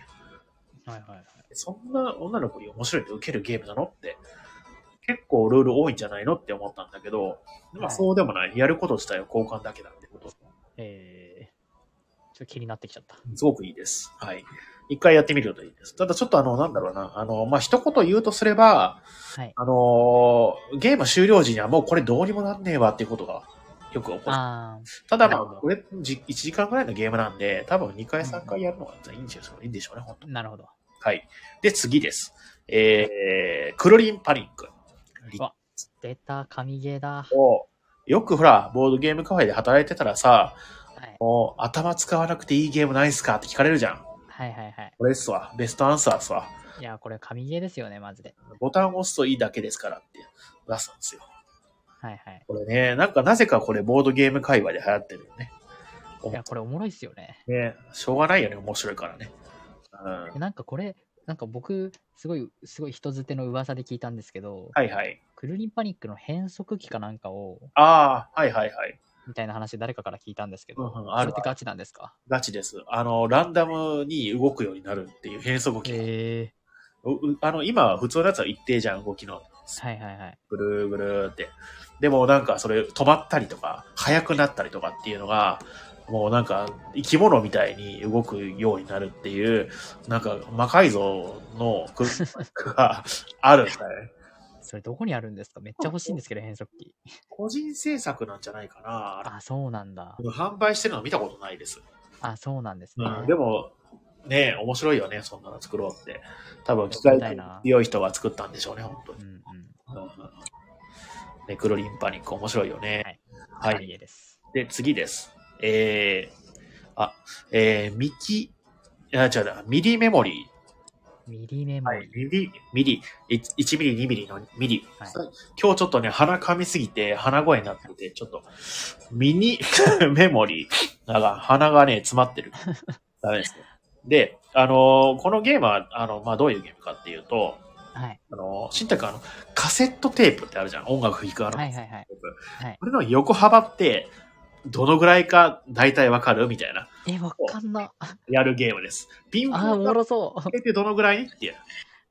はいはいはい。そんな女の子に面白いって受けるゲームなの？って、結構ルール多いんじゃないの？って思ったんだけど、まあはいそうでもない。やること自体は交換だけだってこと。ええちょっと気になってきちゃった。すごくいいです。はい。一回やってみるといいです。ただちょっとあの、なんだろうな。あの、まあ、一言言うとすれば、はい。あのーゲーム終了時にはもうこれどうにもなんねえわっていうことがよく起こる。あただまあ、これじ1時間ぐらいのゲームなんで、多分2回3回やるのがいいんでしょういいんでしょうね、本当あ、なるほど。はい。で、次です。えー、クロリンパニック。わ出た、神ゲーだ。をよくほら、ボードゲームカフェで働いてたらさ、はい。もう頭使わなくていいゲームないっすかって聞かれるじゃん。はいはいはい。これっすわ。ベストアンサーっすわ。いや、これ神ゲーですよね、マジで。ボタンを押すといいだけですからって出すんですよ。はいはい。これね、なんかなぜかこれボードゲーム界隈で流行ってるよね。いや、これおもろいっすよね。ね、しょうがないよね、面白いからね。うん。でなんかこれ、なんか僕、すごい、すごい人づての噂で聞いたんですけど、はいはい。クルリンパニックの変速機かなんかを、ああ、はいはいはい。みたいな話誰かから聞いたんですけど、うんうんあれってガチなんですか？ガチです。あの、ランダムに動くようになるっていう変速機。えううあの、今は普通のやつは一定じゃん、動きの。ー、はいはいはい。ぐるーぐるーって。でもなんかそれ止まったりとか、速くなったりとかっていうのが、もうなんか生き物みたいに動くようになるっていう、なんか魔改造のクがあるんだね。それどこにあるんですか？めっちゃ欲しいんですけど、変速機。個人制作なんじゃないかな。あ、そうなんだ。販売してるの見たことないです。あ、そうなんですね。うん、でも、ね面白いよね、そんなの作ろうって。多分機械強い人が作ったんでしょうね、本当に。うんうん。うんうんね、クロリンパニック面白いよね。はい神ゲーです。で、次です。えー、あ、えー、ミキ、あ、違うな、ミリメモリミリメー。モリー。ミリ、ミリ、い1ミリ、2ミリのミリ。はい今日ちょっとね、鼻噛みすぎて、鼻声になってて、ちょっと、ミニ メモリー。なんか、鼻がね、詰まってる。ダメですね。で、あのーこのゲームは、あの、まあ、どういうゲームかっていうと、はい。あのー、しんたくあの、カセットテープってあるじゃん。音楽弾くあの、はいはいはい。はいこれの横幅って、どのぐらいか大体わかる？みたいな、え、わかんな。やるゲームです。ピンポあー、おもろそう。かけてどのぐらいっていう。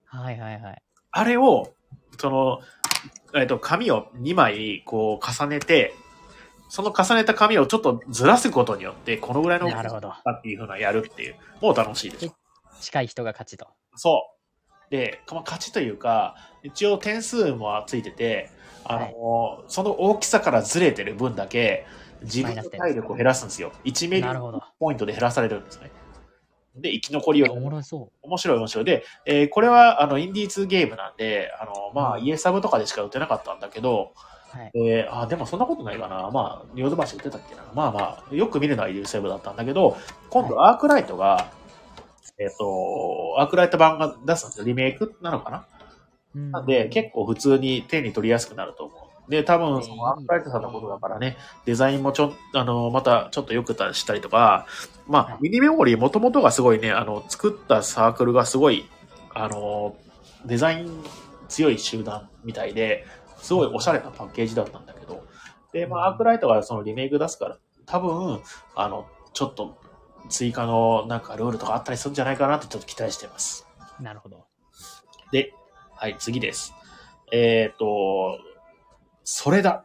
はいはいはい。あれを、その、えっと、紙を2枚こう重ねて、その重ねた紙をちょっとずらすことによって、このぐらいのなるほどかっていうふうなやるっていう、もう楽しいです。近い人が勝ちと。そう。で、まあ勝ちというか、一応点数もついてて、あの、その大きさからずれてる分だけ、自分の体力を減らすんですよ。1ミリ。ポイントで減らされるんですね。で、生き残りを。面白い面白い。で、えーこれは、あの、インディーズゲームなんで、あの、まあ、うんイエサブとかでしか売ってなかったんだけど、う。はい。えーあ、でもそんなことないかな。まあ、ヨドバシ売ってたっけな。まあまあ、よく見るのはイエサブだったんだけど、今度アークライトが、えっ、と、アークライト版が出すんですよ。リメイクなのかな？うん。なんで、結構普通に手に取りやすくなると思う。で、多分、そのアークライトさんのことだからね、デザインもちょ、あの、またちょっと良くしたりとか、まはい。あ、ミニメモリーもともとがすごいね、あの、作ったサークルがすごい、あの、デザイン強い集団みたいで、すごいおしゃれなパッケージだったんだけど、で、まあ、アークライトがそのリメイク出すから、多分、あの、ちょっと追加のなんかルールとかあったりするんじゃないかなってちょっと期待してます。なるほど。で、はい、次です。えっ、と、それだ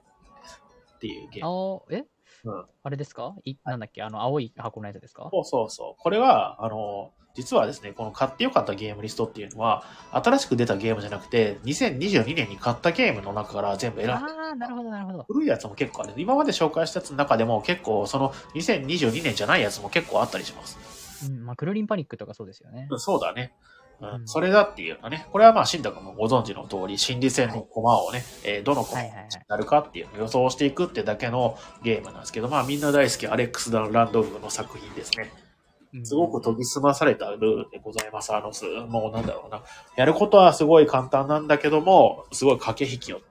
っていうゲーム。青、え？うんあれですか？いなんだっけ？あの、青い箱のやつですか？そうそうそう。これは、あの、実はですね、この買ってよかったゲームリストっていうのは、新しく出たゲームじゃなくて、2022年に買ったゲームの中から全部選んで、ああ、なるほどなるほど。古いやつも結構ある。今まで紹介したやつの中でも結構、その2022年じゃないやつも結構あったりします。うん、まあ、クルリンパニックとかそうですよね。そうだね。うんうんそれだっていうのね。これはまあ、新太君もご存知の通り、心理戦の駒をね、えーどの駒にはいはいはい。なるかっていうのを予想していくってだけのゲームなんですけど、まあ、みんな大好きアレックス・ランドルフの作品ですね。すごく研ぎ澄まされたルールでございます。あの、すもうなんだろうな。やることはすごい簡単なんだけども、すごい駆け引きを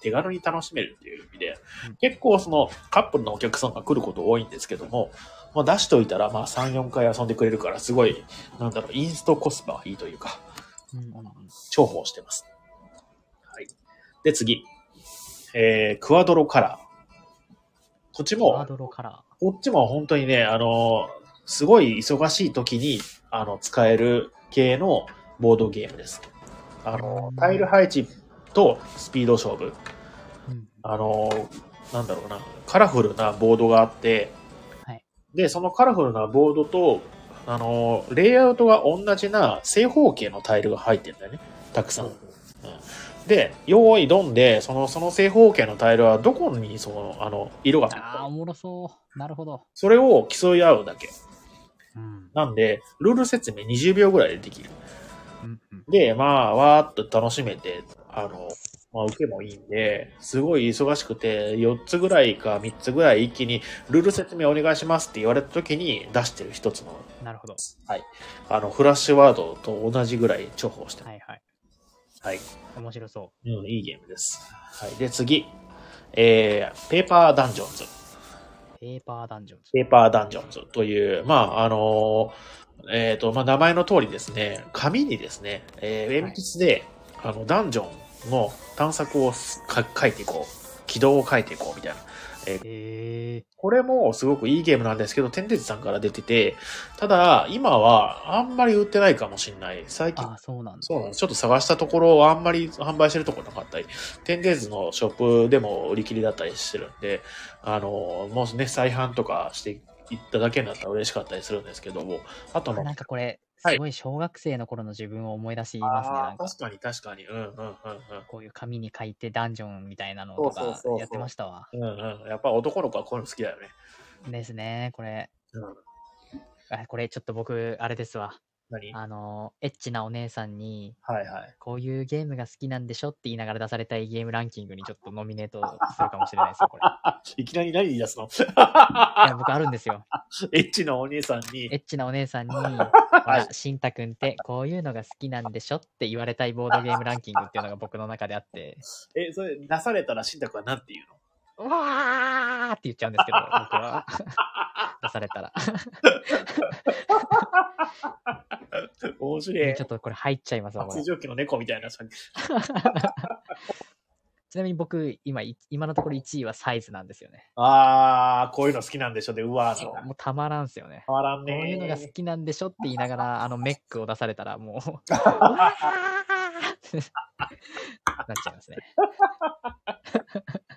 手軽に楽しめるっていう意味でうん、結構そのカップルのお客さんが来ること多いんですけども、まあ、出しといたらまあ3、4回遊んでくれるからすごい、なんだろう、インストコスパがいいというか、重宝してます。はい。で、次。えー、クワドロカラー。こっちも、こっちも本当にね、あの、すごい忙しい時に、あの、使える系のボードゲームです。あのう、んタイル配置とスピード勝負。ー。うんあの、なんだろうな、カラフルなボードがあって、はいで、そのカラフルなボードと、あの、レイアウトが同じな正方形のタイルが入ってるんだよね。たくさん。で、用意ドンで、その、その正方形のタイルはどこにその、あの、色がああ、おもろそう。なるほど。それを競い合うだけ。うん。なんで、ルール説明20秒ぐらいでできる。うんうんで、まあ、わーっと楽しめて、あの、まあ、受けもいいんで、すごい忙しくて、4つぐらいか3つぐらい一気に、ルール説明お願いしますって言われた時に出してる一つの、なるほど。あの、フラッシュワードと同じぐらい重宝してる。はいはい。はい。面白そうん、いいゲームです。はい。で、次。えー、ペーパーダンジョンズ。う。ペーパーダンジョンズ。ペーパーダンジョンズという、まあ、あのーえっ、と、まあ、名前の通りですね、紙にですね、えー鉛筆で、あの、ダンジョンの探索をすか書いていこう。軌道を書いていこうみたいな。へえこれもすごくいいゲームなんですけど、天鉄さんから出てて、ただ、今はあんまり売ってないかもしれない。最近あ、そうなんだ。そうなんです。ちょっと探したところ、あんまり販売してるところなかったり、テンデーズのショップでも売り切りだったりしてるんで、あの、もしね、再販とかしていっただけになったら嬉しかったりするんですけども、あともあなんかこれ、はいすごい小学生の頃の自分を思い出しますね。あなんかー確かに確かに。うんうんうんこういう紙に書いてダンジョンみたいなのとかそうそうそうそうやってましたわ。うん。うんうん。やっぱ男の子はこういうの好きだよね。ですね、これ。うん。あこれちょっと僕、あれですわ。何？あの、エッチなお姉さんに、はいはい。こういうゲームが好きなんでしょって言いながら出されたいゲームランキングにちょっとノミネートするかもしれないですよ、これ。いきなり何言い出すの？いや、僕あるんですよ。エッチなお兄さんにエ、ッチなお姉さんに、ほ はいら、しんたくんってこういうのが好きなんでしょって言われたいボードゲームランキングっていうのが僕の中であって、え、それ出されたら新宅は何て言うの？うわーって言っちゃうんですけど、僕は。出されたら。面白いちょ。っとこれ入っちゃいますわ、発情期の猫みたいなさ。ちなみに僕、今、い今のところ1位はサイズなんですよね。あー、こういうの好きなんでしょで、うわーの。もうたまらんすよね。変わらんねこういうのが好きなんでしょって言いながら、あのメックを出されたら、もう、うわー なっちゃいますね。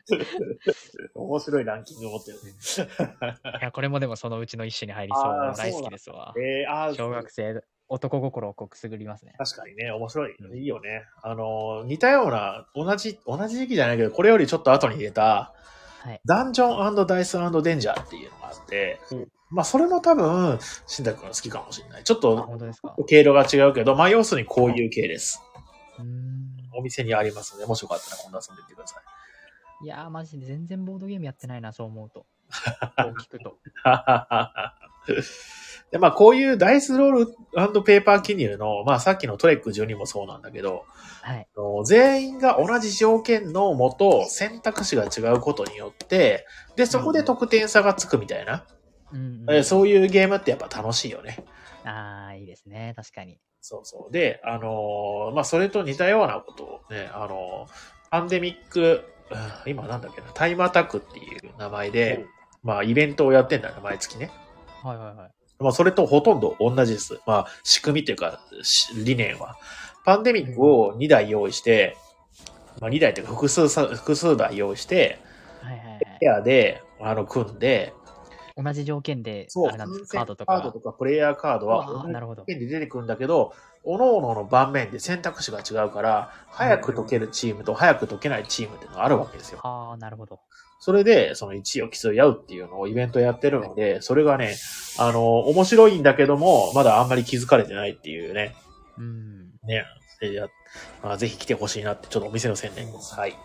面白いランキングを持ってるね。いや、これもでもそのうちの一種に入りそう大好きですわ。えー、あー小学生、男心をこうくすぐりますね。確かにね、面白い。うんいいよね。あのー、似たような、同じ、同じ時期じゃないけど、これよりちょっと後に入れた、はい。ダンジョンダイスデンジャーっていうのがあって、うんまあ、それも多分、新太くんが好きかもしれない。ちょっあ、と。経路が違うけど、まあ、要するにこういう系です。お店にありますので、もしよかったら今度遊んでみてください。いやー、マジで全然ボードゲームやってないな、そう思うと。こう聞くと。で、まあ、こういうダイスロールペーパー記入の、まあ、さっきのトレック12もそうなんだけど、はい。全員が同じ条件のもと、選択肢が違うことによって、で、そこで得点差がつくみたいな、うん、えそういうゲームってやっぱ楽しいよね。ああ、いいですね。確かに。そうそう。で、あのーまあ、それと似たようなことをね、あのーパンデミック、うん今なんだっけな、タイムアタックっていう名前で、まあ、イベントをやってんだよね、毎月ね。はいはいはい。まあ、それとほとんど同じです。まあ、仕組みというか、し理念は。パンデミックを2台用意して、まあ、2台というか複数さ、複数台用意して、はいはいはいペアで、あの、組んで、同じ条件で、そう、あれなんです風船かカードとか。カードとかプレイヤーカードはなるほど条件で出てくるんだけど、各々の盤面で選択肢が違うから、早く解けるチームと早く解けないチームっていうのがあるわけですよ。ああ、なるほど。それで、その1位を競い合うっていうのをイベントやってるので、それがね、あの、面白いんだけども、まだあんまり気づかれてないっていうね、うん。ね。でやまあ、ぜひ来てほしいなって、ちょっとお店の宣伝です。はい。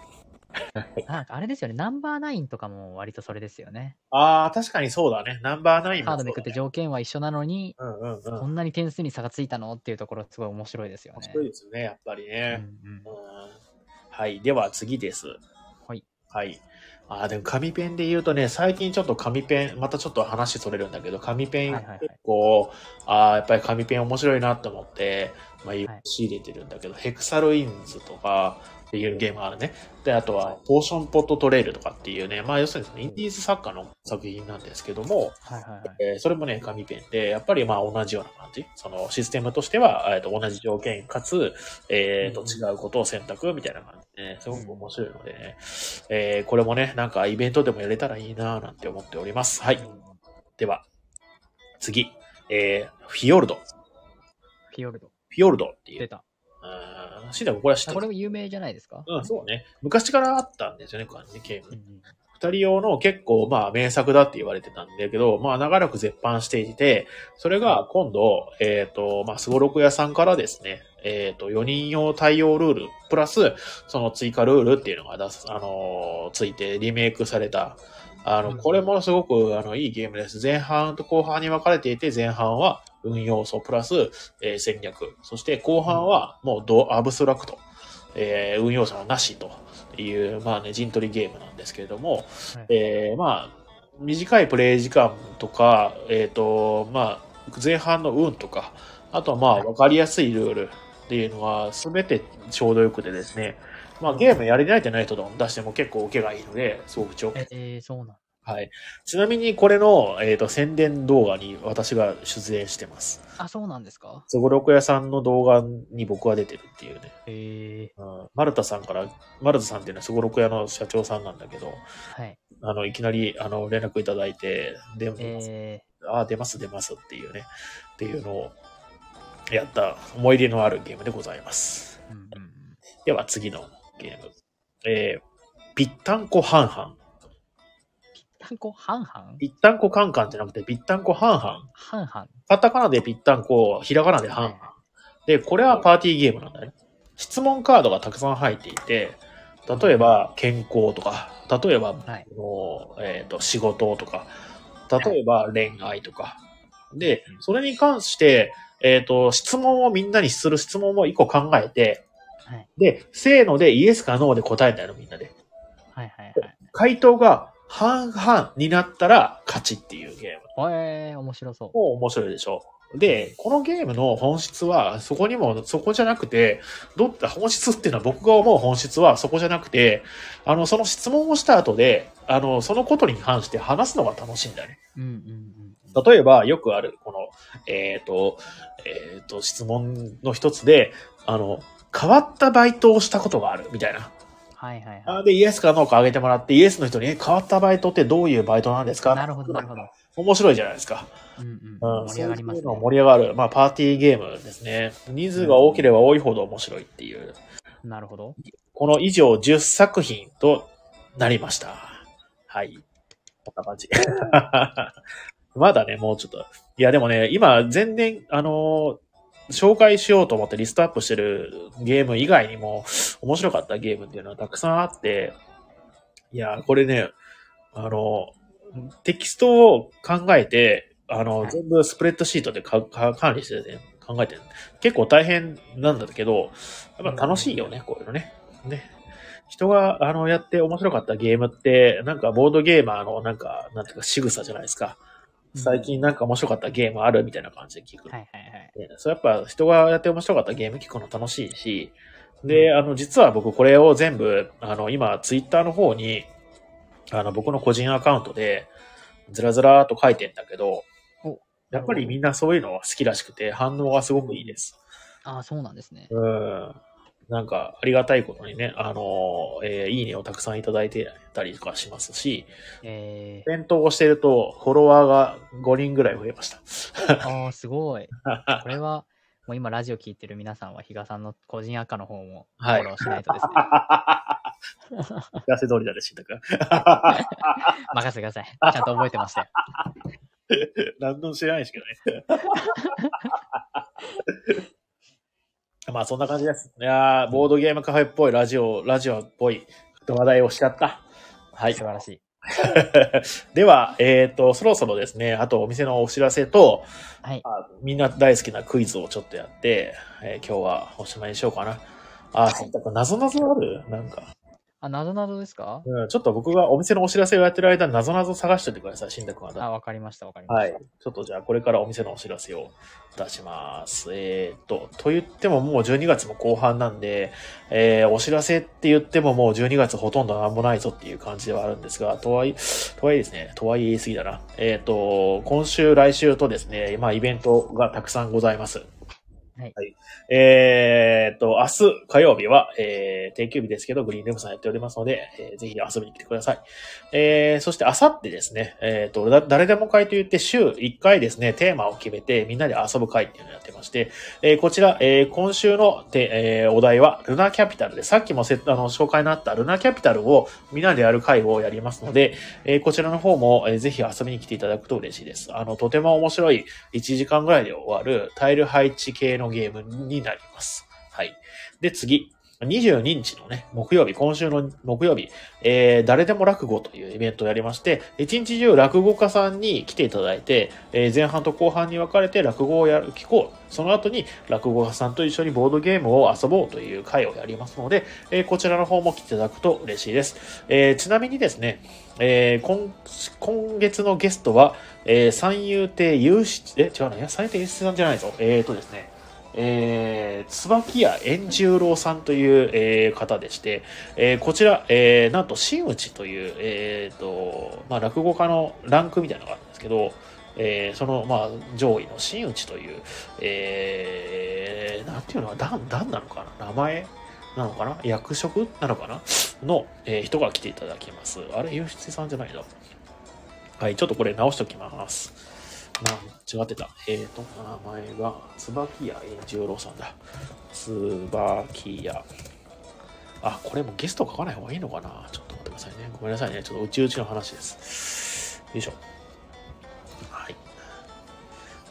なんかあれですよね、ナンバーナインとかも割とそれですよね。ああ、確かにそうだね。ナンバーナインもカードめくって条件は一緒なのに、うんうんうん。こんなに点数に差がついたのっていうところすごい面白いですよね。面白いですよね、やっぱりうんね。うんうんはい。では次です。はい。はい。ああ、でも紙ペンで言うとね、最近ちょっと紙ペン、またちょっと話それるんだけど、紙ペンはいはいはい結構、ああ、やっぱり紙ペン面白いなと思って、まあ、い仕入れてるんだけど、ヘクサルインズとかっていうゲームがあるね。で、あとは、ポーションポットトレイルとかっていうね、まあ、要するにそのインディーズ作家の作品なんですけども、はいはいはい。えーそれもね、紙ペンで、やっぱりまあ同じような感じ。そのシステムとしては、えーと同じ条件かつ、えーとうん違うことを選択みたいな感じでね、すごく面白いのでね、えーこれもね、なんかイベントでもやれたらいいなぁなんて思っております。はい。では、次。えー、フィヨルド。フフィヨルド。ィヨルドっていう。出た。うーこれは知ってこれも有名じゃないですか？うん、そうね。昔からあったんですよね、これね、ゲームう。ん二人用の結構まあ名作だって言われてたんだけど、まあ長らく絶版していて、それが今度、えっ、と、まあスゴロク屋さんからですね、えっ、と、4人用対応ルール、プラス、その追加ルールっていうのが出す、あのーついてリメイクされた。あの、うんこれもすごく、あの、いいゲームです。前半と後半に分かれていて、前半は運要素プラス、えー戦略。そして後半はもうドアブストラクト。えー運要素のなしという、まあね、陣取りゲームなんですけれども、はい。えーまあ、短いプレイ時間とか、えっ、と、まあ、前半の運とか、あとはまあ、はい。わかりやすいルールっていうのは、すべてちょうどよくてですね、まあ、ゲームやり慣れてない人と出しても結構受けがいいので、すごく重え、えーそうなんはい。ちなみに、これの、えっ、と、宣伝動画に私が出演してます。あ、そうなんですか？すごろく屋さんの動画に僕が出てるっていうね。えうん、マルタさんから、マルタさんっていうのはすごろく屋の社長さんなんだけど、ー、はい。あの、いきなり、あの、連絡いただいて、で、えああ、出ます出ますっていうね、っていうのをやった思い出のあるゲームでございます。ー、うんうんうん。では次のゲーム。えー、ぴったんこはんはん。単語半々？ぴったんこカンカンじゃなくてぴったんこはんはん。半々。カタカナでぴったんこ、ひらがなではんはん。で、これはパーティーゲームなんだね。質問カードがたくさん入っていて、例えば健康とか、例えば、はい。のえっ、と、仕事とか、例えば恋愛とか。で、それに関して、えっ、と、質問をみんなにする質問を一個考えて、はい。で、せーのでイエスかノーで答えたのみんなで。はいはいはい。回答が半々になったら勝ちっていうゲーム。えー、面白そう。もう面白いでしょ。で、このゲームの本質は、そこにも、そこじゃなくて、どっ本質っていうのは僕が思う本質はそこじゃなくて、あの、その質問をした後で、あの、そのことに関して話すのが楽しいんだね。うんうんうん。例えば、よくある、この、えっ、と、えっ、と、質問の一つで、あの、変わったバイトをしたことがある、みたいな。はいはいはい。あで、イエスかノーか上げてもらって、イエスの人に、え、変わったバイトってどういうバイトなんですか？なるほど、なるほど。面白いじゃないですか。うんうん、うん。盛り上がりますねそういうの。盛り上がる。まあ、パーティーゲームですね。人数が多ければ多いほど面白いっていう。なるほど。この以上10作品となりました。はい。こんな感じ。まだね、もうちょっと。いや、でもね、今、全然、あのー紹介しようと思ってリストアップしてるゲーム以外にも面白かったゲームっていうのはたくさんあって、いや、これね、あの、テキストを考えて、あの、はい全部スプレッドシートでかか管理して、ね、考えてる。結構大変なんだけど、やっぱ楽しいよね、こういうのね。ね。人が、あの、やって面白かったゲームって、なんかボードゲーマーの、なんか、なんていうか仕草じゃないですか。最近なんか面白かったゲームあるみたいな感じで聞く。はいはいはい。ねそうやっぱ人がやって面白かったゲーム聞くの楽しいし、で、あの、実は僕これを全部、あの、今、ツイッターの方に、あの、僕の個人アカウントで、ずらずらと書いてんだけどお、やっぱりみんなそういうのは好きらしくて、反応がすごくいいです。ああ、そうなんですね。うん。なんか、ありがたいことにね、あの、えーいいねをたくさんいただいてたりとかしますし、えイベントをしてると、フォロワーが5人ぐらい増えました。ー、ああ、すごい。これは、もう今ラジオ聞いてる皆さんは、比嘉さんの個人赤の方もフはいォローしないとですね。幸せ通りだね。任せてください。ちゃんと覚えてましたよ。何の知らないですけどね。まあそんな感じです。いやーボードゲームカフェっぽいラジオ、ラジオっぽい話題をしちゃった。はい素。晴らしい。では、えっ、と、そろそろですね、あとお店のお知らせと、はい。あみんな大好きなクイズをちょっとやって、えー今日はおしまいにしようかな。あ、はいなぞなぞある？なんか。あ、なぞなぞですか？うん、ちょっと僕がお店のお知らせをやってる間になぞなぞ探しておいてください、しんたくんは。あ、わかりました、わかりまはいした。。ちょっとじゃあこれからお店のお知らせを出します。えーっと、と言ってももう12月も後半なんで、えー、お知らせって言ってももう12月ほとんどなんもないぞっていう感じではあるんですが、とはいえ、とはいえですね、とはいえ言い過ぎだな。えーっと、今週、来週とですね、まあイベントがたくさんございます。はいえーっと、明日火曜日は、えー、定休日ですけど、グリーンルームさんやっておりますので、えーぜひ遊びに来てください。えー、そして、あさってですね、えーっと、誰でも会といって、週1回ですね、テーマを決めて、みんなで遊ぶ会っていうのをやってまして、えーこちら、えー今週のて、えーお題は、ルナキャピタルで、さっきもせあの紹介になったルナキャピタルをみんなでやる会をやりますので、えーこちらの方も、えーぜひ遊びに来ていただくと嬉しいです。あの、とても面白い1時間ぐらいで終わるタイル配置系ののゲームになります。はい。で、次。22日のね、木曜日、今週の木曜日、えー、誰でも落語というイベントをやりまして、一日中落語家さんに来ていただいて、えー前半と後半に分かれて落語をやる、聞こう。その後に落語家さんと一緒にボードゲームを遊ぼうという会をやりますので、えーこちらの方も来ていただくと嬉しいです。えーちなみにですね、えー今今月のゲストは、えー三遊亭有志、え、違うな、いや、三遊亭有志さんじゃないぞ。えーとですね、えー、椿屋円十郎さんという、えー方でして、えーこちら、えーなんと真打ちという、えーとまあ、落語家のランクみたいなのがあるんですけど、えーその、まあ、上位の真打ちという、えーなんていうのは段段なのかな名前なのかな役職なのかなの、えー人が来ていただきます。あれ、有志さんじゃないの？はい、ちょっとこれ直しておきます。な違ってた。えーと、名前が、椿屋円十郎さんだ。椿屋。あ、これもゲスト書かない方がいいのかな？ちょっと待ってくださいね。ごめんなさいね。ちょっとうちうちの話です。よいしょ。はい。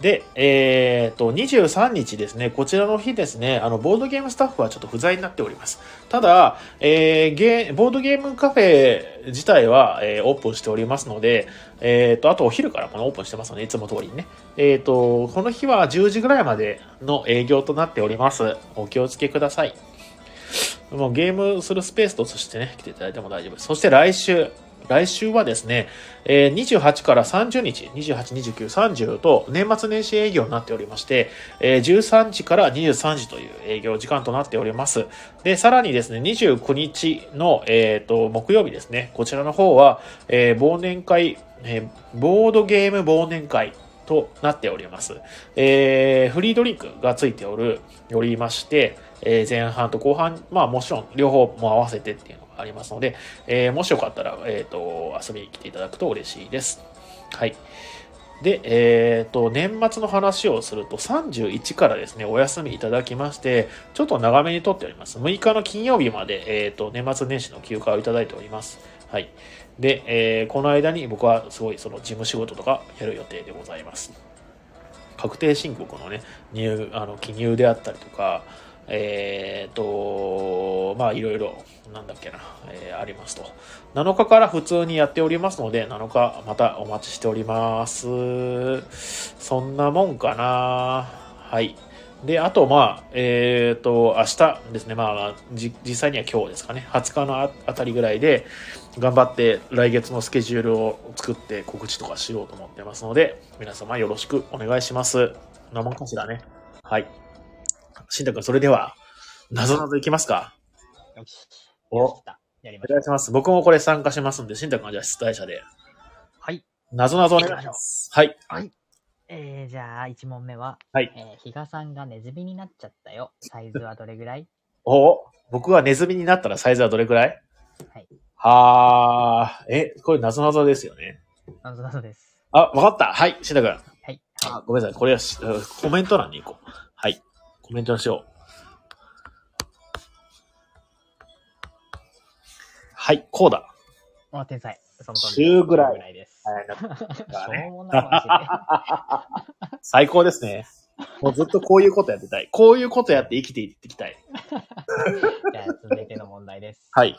で、えっ、と、23日ですね、こちらの日ですね、あの、ボードゲームスタッフはちょっと不在になっております。ただ、えーゲボードゲームカフェ自体は、えーオープンしておりますので、えっ、と、あとお昼からこのオープンしてますので、いつも通りにね。えっ、と、この日は10時ぐらいまでの営業となっております。お気をつけください。もうゲームするスペースとしてね、来ていただいても大丈夫です。そして来週、来週はですね、えー28から30日、28、29、30と年末年始営業になっておりまして、えー13時から23時という営業時間となっております。で、さらにですね、29日の、えー、と木曜日ですね、こちらの方は、えー忘年会、えーボードゲーム忘年会となっております。えーフリードリンクがついておる、おりまして、えー前半と後半、まあもちろん両方も合わせてっていうありますので、えーもしよかったら、えっ、と、遊びに来ていただくと嬉しいです。はい。で、えっ、と、年末の話をすると、31からですね、お休みいただきまして、ちょっと長めにとっております。6日の金曜日まで、えっ、と、年末年始の休暇をいただいております。はい。で、えーこの間に僕はすごいその事務仕事とかやる予定でございます。確定申告のね、入、あの、記入であったりとか、えっ、と、まあいろいろ、なんだっけな、えーありますと。7日から普通にやっておりますので、7日またお待ちしております。そんなもんかな。はい。で、あと、まあ、えっ、と、明日ですね、まあ、実際には今日ですかね、20日のあたりぐらいで、頑張って来月のスケジュールを作って告知とかしようと思ってますので、皆様よろしくお願いします。こんなもんかしらね。はい。しんたくん、それでは、なぞなぞいきますかよし。おやりましょう。お願いします。僕もこれ参加しますんで、しんたくんはじゃあ出題者で。はい。なぞなぞお願いします。はい。えー、じゃあ、1問目は、はいえー、比嘉さんがネズミになっちゃったよ。サイズはどれぐらい？お僕はネズミになったらサイズはどれくらい？はい。はあ、え、これなぞなぞですよね。なぞなぞです。あ、わかった。はい、しんたくん。はい。あ、ごめんなさい。これはしコメント欄に行こう。メンしよう。はい、こうだ。あ、天才。その通り中ぐらい中ぐらいです。最高ですね。もうずっとこういうことやってたい。こういうことやって生きていっていきたい。じゃあ続いての問題です。はい。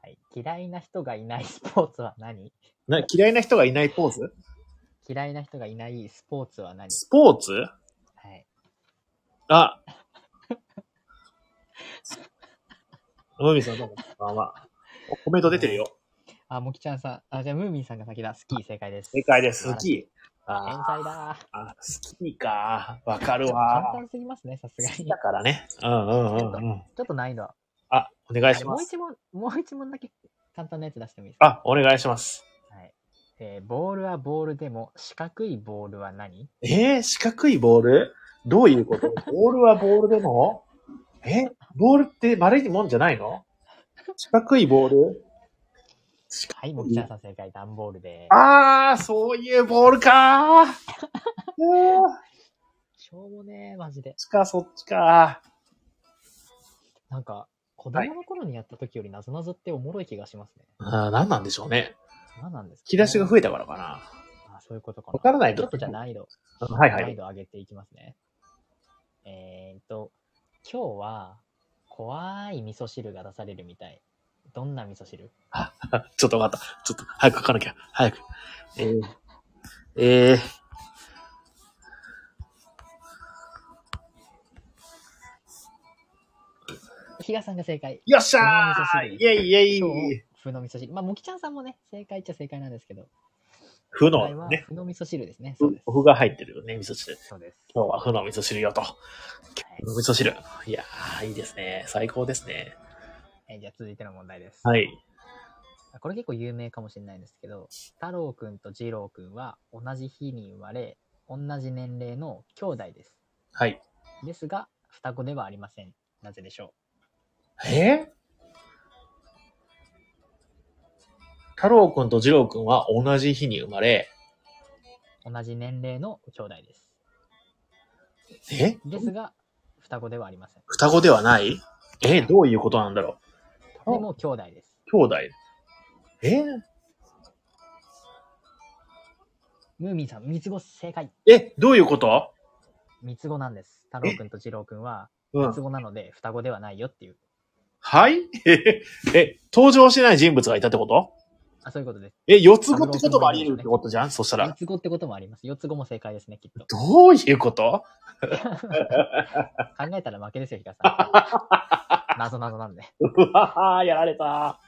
はい。嫌いな人がいないスポーツは何？な嫌いな人がいないポーズ？嫌いな人がいないスポーツは何？スポーツ？はい。あ。ムーミンさんどうも。まあまあ。コメント出てるよ。あ、もきちゃんさん。あ、じゃあムーミンさんが先だ。スキー正解です。正解です。素晴らしい好き。あ天才だあ、スキーか。わかる簡わ。単すぎますね、さすがに。だからね。うんうんうんうん。ちょっと難易度。あ、お願いします。もう一問、もう一問だけ簡単なやつ出してもいいですか？あ、お願いします。はい。えーボールはボールでも四角いボールは何？えー、四角いボール？どういうこと？ボールはボールでも？え？ボールって丸いもんじゃないの？四角いボール？はい、もきちゃんさん正解、段ボールで。あー、そういうボールかー。しょうもねえ、マジで。そっちか、そっちか。なんか、子供の頃にやった時よりなぞなぞっておもろい気がしますね。あー何なんでしょうね。何なんですか、引き出しが増えたからかな。あ、そういうことかな。わからないとちょっとじゃあ難易度、はいはい。難易度上げていきますね。えーっと、今日は怖い味噌汁が出されるみたい。どんな味噌汁？ちょっとわかった。ちょっと早く書かなきゃ。早く。えー、えー、比嘉さんが正解。よっしゃーイェイイェ今イ日、風の味噌汁。まあ、もきちゃんさんもね、正解っちゃ正解なんですけど、ふ今回はのね、風の味噌汁ですね。そうです。ふが入ってるよね、味噌汁。そうです。今日はふの味噌汁よと。は味噌汁。いやー、いいですね。最高ですね。えーじゃあ続いての問題です。はい。これ結構有名かもしれないんですけど、太郎くんと二郎くんは同じ日に生まれ、同じ年齢の兄弟です。はい。ですが、双子ではありません。なぜでしょえ？太郎くんと二郎くんは同じ日に生まれ、う同じ年齢の兄弟です。え？ですが、双子ではありません。双子ではない？えどういうことなんだろう？でも兄弟です。兄弟。え？ムーミンさん、三つ子正解。えどういうこと？三つ子なんです。太郎くんと二郎くんはうん三つ。子なので双子ではないよっていう。はい？え、登場してない人物がいたってこと？あ、そういうことです。え、四つ子ってこともあり得るってことじゃん？そしたら。三つ子ってこともあります。四つ子も正解ですね、きっと。どういうこと？考えたら負けですよ、ヒカさん。謎謎なんで。うわーやられた。は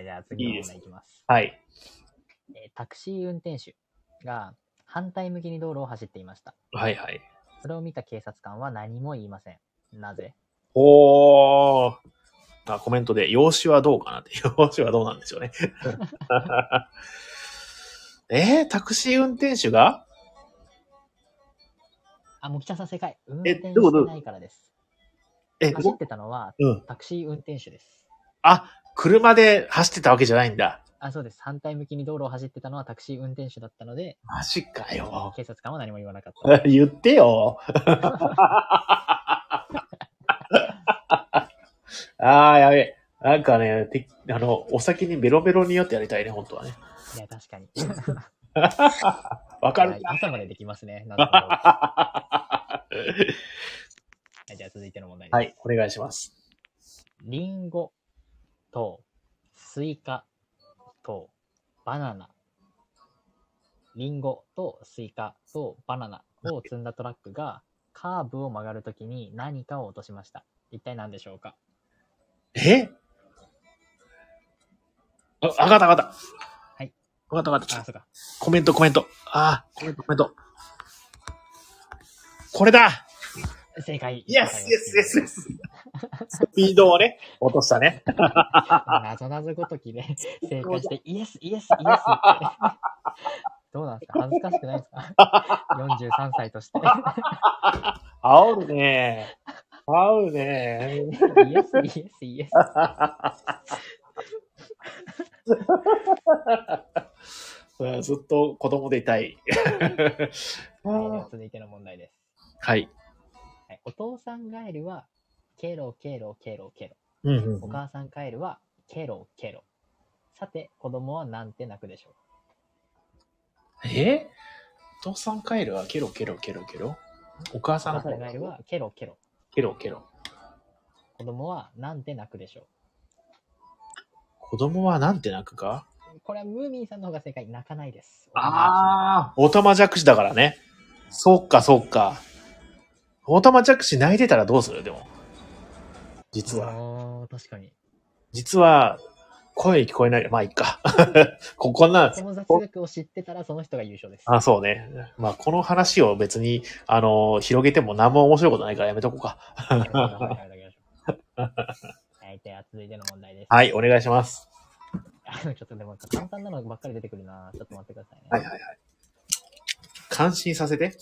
い、じゃあ次の問題いきます。はい。えータクシー運転手が反対向きに道路を走っていました。はいはい。それを見た警察官は何も言いません。なぜ？おー。あ、コメントで、養子はどうかなって。養子はどうなんでしょうね。えー、タクシー運転手が？あ、もきちゃんさん正解。運え転しないからです。え、走ってたのはうん。タクシー運転手です。あ、車で走ってたわけじゃないんだ。あ、そうです。反対向きに道路を走ってたのはタクシー運転手だったので、マジかよ。警察官は何も言わなかった。言ってよ。あー、やべえ。なんかね、てあの、お酒にベロベロによってやりたいね、本当はね。いや、確かに。わかるはい朝までできますね。なるほど。はい、じゃあ続いての問題です。はい、お願いします。リンゴとスイカとバナナ。リンゴとスイカとバナナを 積んだトラックがカーブを曲がるときに何かを落としました。一体何でしょうか？え？あ、わかったわかった。はい。わかったわかった。あ、そうか。コメントコメント。あー、コメントコメント。これだ正解。イエスイエスイエスイエススピードをね、落としたね。なぞなぞごときで正解して、イエス、イエス、イエスって。どうなんですか？恥ずかしくないですか ?43 歳として。煽るね煽るねイエス、イエス、イエス。うんずっと子供でいたい。続いての問題です。はい。はい、お父さんガエルは、ケロケロケロケロ。うんうんお母さんカエルは、ケロケロ。さて、子供はなんて泣くでしょえ？父さんカエルはケロケロケロケロ？お母さんお母さんガエルはケロケロ。ケロケロ。子供はなんて泣くでしょ子供はなんて泣くか？う。これはムーミンさんの方が正解。泣かないです。ああ、オタマジャクシだからね。そっかそっか。オタマジャクシ泣いてたらどうする？でも。実は。ああ、確かに。実は、声聞こえない。まあ、いいか。ここんな、この雑学を知ってたらその人が優勝です。あ、そうね。まあ、この話を別に、あの、広げても何も面白いことないからやめとこうか。はい、では続いての問題です。はい、お願いします。ちょっとでも簡単なのばっかり出てくるな。ちょっと待ってくださいね。はいはいはい。感心させて。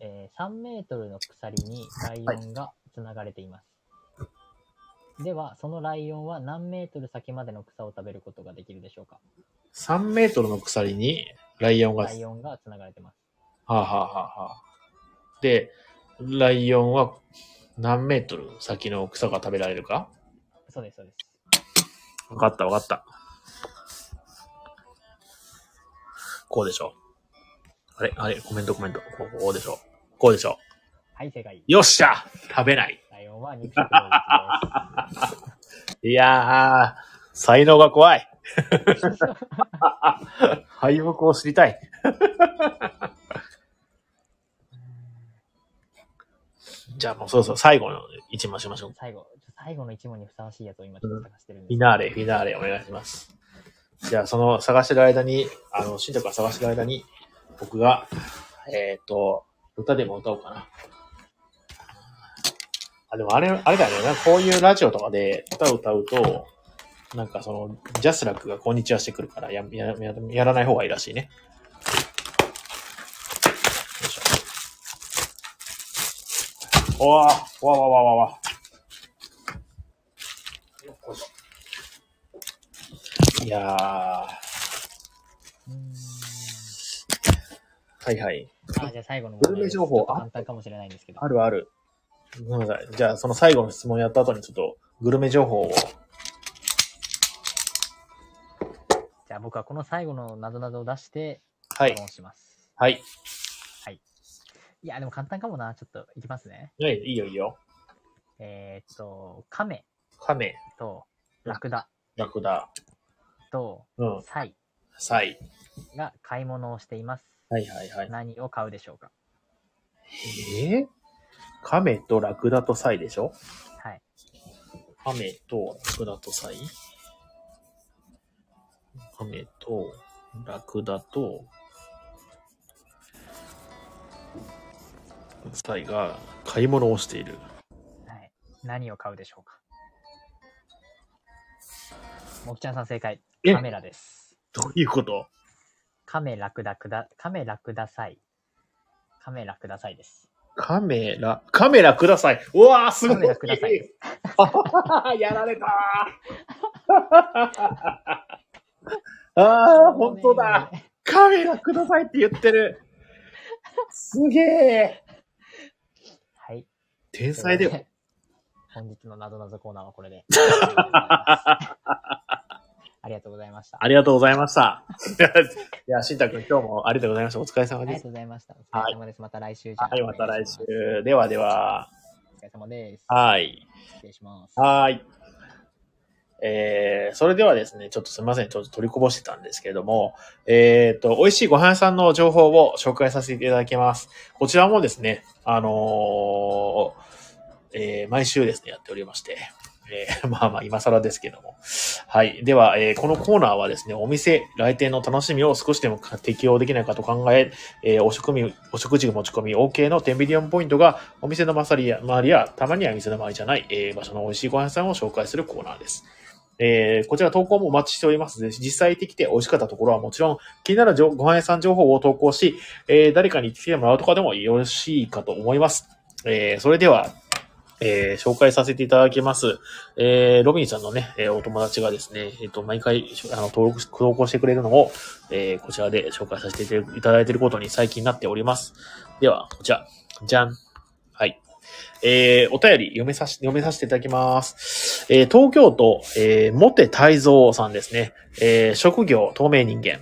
えー3メートルの鎖にライオンがつながれています。では、そのライオンは何メートル先までの草を食べることができるでしょうか？3メートルの鎖にライオンが、はライオンがつながれてます。あ、はあはあはあ、で、ライオンは何メートル先の草が食べられるか？そうです、そうです。わかったわかった。こうでしょ。あれあれコメントコメント。こうこうでしょ。こうでしょ。はい、正解。よっしゃ食べない。ライオンは肉食動物いやー、才能が怖い。です。敗北を知りたい。じゃあもうそろそろ最後の一問しましょう。最後、最後の一問にふさわしいやつを今ちょっと探してるんです。フィナーレ、フィナーレお願いします。じゃあその探してる間に、あの、新宅が探してる間に、僕が、えっ、と、歌でも歌おうかな。あ、でもあれ、あれだよね。なんかこういうラジオとかで歌を歌うと、なんかその、ジャスラックがこんにちはしてくるからや、や、ややらない方がいいらしいね。よいしょ。おわわわわわわ。よいやー、はいはい。あ、じゃあ最後のグルメ情報ちょっと簡単かもしれないんですけど。あるある。ごめんなさい。じゃあ、その最後の質問やった後にちょっと、グルメ情報を。じゃあ僕はこの最後のなぞなぞを出して、はい質。問します。はい。いや、でも簡単かもな。ちょっといきますね。はい、いいよいいよ。えーっと、亀亀、とラクダラクダ、とうん、サイサイ。が買い物をしています。はいはいはい。何を買うでしょうか？えー、亀とラクダとサイでしょ？はい。亀とラクダとサイ？亀とラクダとサイが買い物をしている。はい。何を買うでしょうか？もきちゃんさん正解。え？カメラです。どういうこと？カメラクダクダ、カメラクダサイ。カメラクダサイです。カメラ、カメラください。うわー、すごい。カメラください。やられたー。ああ、本当だ。ね。カメラくださいって言ってる。すげえ。はい。天才だよ。本日のなぞなぞコーナーはこれで。ありがとうございました。ありがとうございました。いや、しんたくん今日もありがとうございました。お疲れ様ですありがと。うございました。お疲れ様です。また来週じゃあはい、また来週。ではでは。お疲れ様です。はい。失礼します。はい。えー、それではですね、ちょっとすみません。ちょっと取りこぼしてたんですけれども、えっ、と、美味しいご飯屋さんの情報を紹介させていただきます。こちらもですね、あのーえー毎週ですね、やっておりまして、えー まあまあ、今更ですけども。はい。では、えーこのコーナーはですね、お店、来店の楽しみを少しでも適用できないかと考え、えーお食み、お食事持ち込み OK のテンビリオンポイントが、お店の周りや、周りや、たまには店の周りじゃない、えー場所の美味しいご飯屋さんを紹介するコーナーです。えーこちら投稿もお待ちしておりますので、実際行ってきて美味しかったところはもちろん、気になるご飯屋さん情報を投稿し、えー誰かに行ってきてもらうとかでもよろしいかと思います。えーそれでは、えー紹介させていただきます。えーロビンさんのね、えーお友達がですね、えっ、と、毎回、あの、登録し、投稿してくれるのを、えこちらで紹介させていただいていることに最近なっております。では、こちら、じゃん。はい。えお便り読めさし、読めさせていただきます。え東京都、えー、モテ泰造さんですね。え職業、透明人間。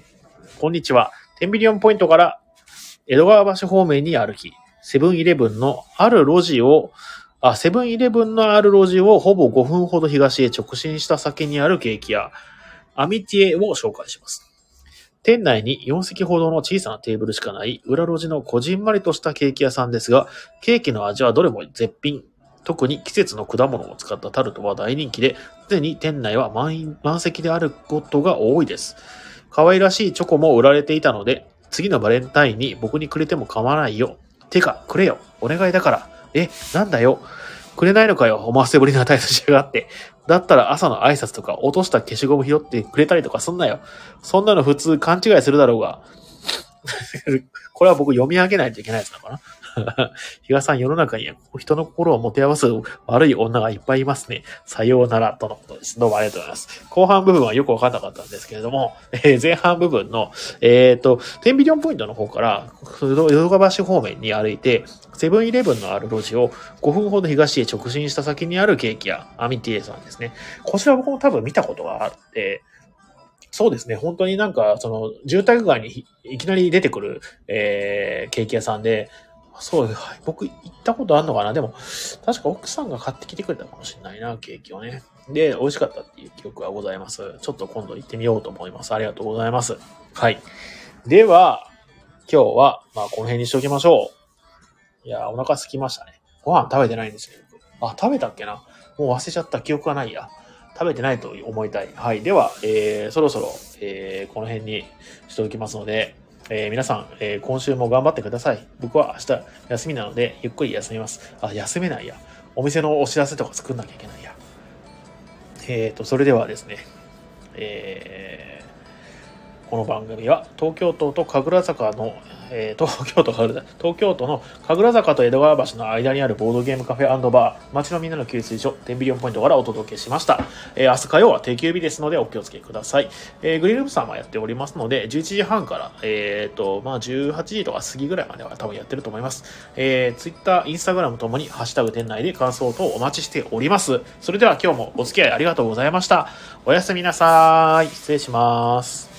こんにちは。テンビリオンポイントから江戸川橋方面に歩き、セブンイレブンのある路地を、あ、セブンイレブンのある路地をほぼ5分ほど東へ直進した先にあるケーキ屋、アミティエを紹介します。店内に4席ほどの小さなテーブルしかない裏路地のこじんまりとしたケーキ屋さんですが、ケーキの味はどれも絶品。特に季節の果物を使ったタルトは大人気で、常に店内は満満席であることが多いです。可愛らしいチョコも売られていたので、次のバレンタインに僕にくれても構わないよ。てか、くれよ。お願いだから。え、なんだよ。くれないのかよ。思わせぶりな態度しやがって。だったら朝の挨拶とか落とした消しゴム拾ってくれたりとかすんなよ。そんなの普通勘違いするだろうが。これは僕読み上げないといけないやつなのかな比嘉さん、世の中には人の心を持て合わす悪い女がいっぱいいますね。さようなら、とのことです。どうもありがとうございます。後半部分はよくわかんなかったんですけれども、えー前半部分の、えっ、と、10ビリオンポイントの方から、淀川橋方面に歩いて、セブンイレブンのある路地を5分ほど東へ直進した先にあるケーキ屋、アミティエさんですね。こちら僕も多分見たことがあって、そうですね、本当になんか、その、住宅街にいいきなり出てくる、えー、ケーキ屋さんで、そうで、はい僕行ったことあるのかな？でも、確か奥さんが買ってきてくれたかもしれないな、ケーキをね。で、美味しかったっていう記憶がございます。ちょっと今度行ってみようと思います。ありがとうございます。はい。では、今日は、まあ、この辺にしておきましょう。いや、お腹空きましたね。ご飯食べてないんですよ。僕あ、食べたっけな？もう忘れちゃった。記憶がないや。食べてないと思いたい。はい。では、えー、そろそろ、えー、この辺にしておきますので、えー皆さん、えー今週も頑張ってください。僕は明日休みなので、ゆっくり休みます。あ、休めないや。お店のお知らせとか作んなきゃいけないや。えーと、それではですね、えーこの番組は東京都と神楽坂の、えー東京都 東京都の神楽坂と江戸川橋の間にあるボードゲームカフェバー。街のみんなの給水所10ビリオンポイントからお届けしました、えー明日火曜は定休日ですのでお気をつけください、えーグリルームさんはやっておりますので11時半から、えーとまあ、18時とか過ぎぐらいまでは多分やってると思います、えー、Twitter、Instagram ともにハッシュタグ店内で感想等お待ちしております。それでは今日もお付き合いありがとうございました。おやすみなさい。失礼します。